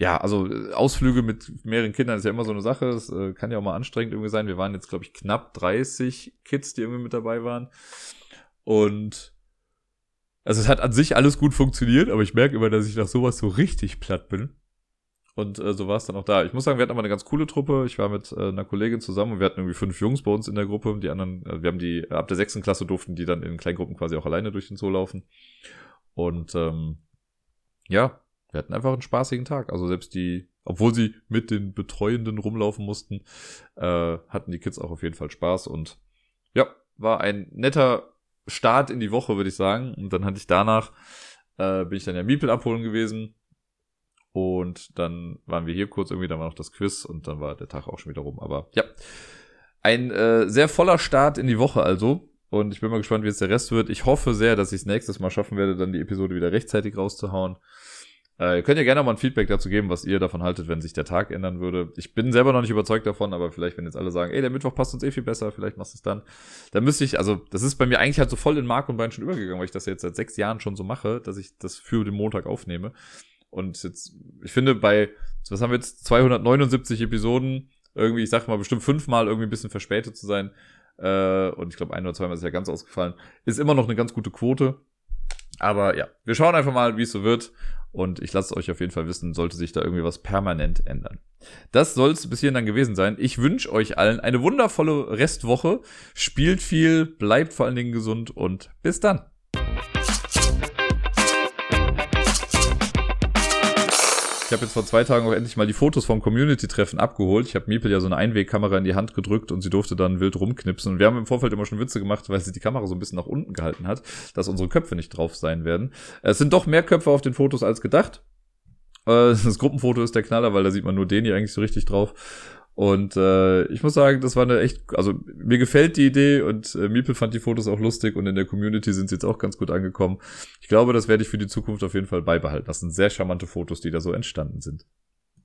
ja, also äh, Ausflüge mit mehreren Kindern ist ja immer so eine Sache. Das äh, kann ja auch mal anstrengend irgendwie sein. Wir waren jetzt, glaube ich, knapp 30 Kids, die irgendwie mit dabei waren. Und also es hat an sich alles gut funktioniert, aber ich merke immer, dass ich nach sowas so richtig platt bin. Und äh, so war es dann auch da. Ich muss sagen, wir hatten aber eine ganz coole Truppe. Ich war mit äh, einer Kollegin zusammen und wir hatten irgendwie fünf Jungs bei uns in der Gruppe. Die anderen, äh, wir haben die, ab der sechsten Klasse durften die dann in Kleingruppen quasi auch alleine durch den Zoo laufen. Und ähm, ja, wir hatten einfach einen spaßigen Tag. Also selbst die, obwohl sie mit den Betreuenden rumlaufen mussten, äh, hatten die Kids auch auf jeden Fall Spaß und ja, war ein netter Start in die Woche, würde ich sagen. Und dann hatte ich danach äh, bin ich dann ja Miepel abholen gewesen. Und dann waren wir hier kurz irgendwie, dann war noch das Quiz und dann war der Tag auch schon wieder rum. Aber ja, ein äh, sehr voller Start in die Woche also. Und ich bin mal gespannt, wie es der Rest wird. Ich hoffe sehr, dass ich es nächstes Mal schaffen werde, dann die Episode wieder rechtzeitig rauszuhauen. Äh, ihr könnt ja gerne mal ein Feedback dazu geben, was ihr davon haltet, wenn sich der Tag ändern würde. Ich bin selber noch nicht überzeugt davon, aber vielleicht, wenn jetzt alle sagen, ey, der Mittwoch passt uns eh viel besser, vielleicht machst du es dann. Dann müsste ich, also das ist bei mir eigentlich halt so voll in Mark und Bein schon übergegangen, weil ich das jetzt seit sechs Jahren schon so mache, dass ich das für den Montag aufnehme. Und jetzt, ich finde, bei, was haben wir jetzt, 279 Episoden, irgendwie, ich sag mal, bestimmt fünfmal irgendwie ein bisschen verspätet zu sein, äh, und ich glaube, ein oder zweimal ist ja ganz ausgefallen, ist immer noch eine ganz gute Quote. Aber ja, wir schauen einfach mal, wie es so wird. Und ich lasse euch auf jeden Fall wissen, sollte sich da irgendwie was permanent ändern. Das soll es bis hierhin dann gewesen sein. Ich wünsche euch allen eine wundervolle Restwoche. Spielt viel, bleibt vor allen Dingen gesund und bis dann. Ich habe jetzt vor zwei Tagen auch endlich mal die Fotos vom Community-Treffen abgeholt. Ich habe Miepel ja so eine Einwegkamera in die Hand gedrückt und sie durfte dann wild rumknipsen. Und wir haben im Vorfeld immer schon Witze gemacht, weil sie die Kamera so ein bisschen nach unten gehalten hat, dass unsere Köpfe nicht drauf sein werden. Es sind doch mehr Köpfe auf den Fotos als gedacht. Äh, [laughs] das Gruppenfoto ist der Knaller, weil da sieht man nur den hier eigentlich so richtig drauf. Und äh, ich muss sagen, das war eine echt, also mir gefällt die Idee und äh, Miepel fand die Fotos auch lustig und in der Community sind sie jetzt auch ganz gut angekommen. Ich glaube, das werde ich für die Zukunft auf jeden Fall beibehalten. Das sind sehr charmante Fotos, die da so entstanden sind.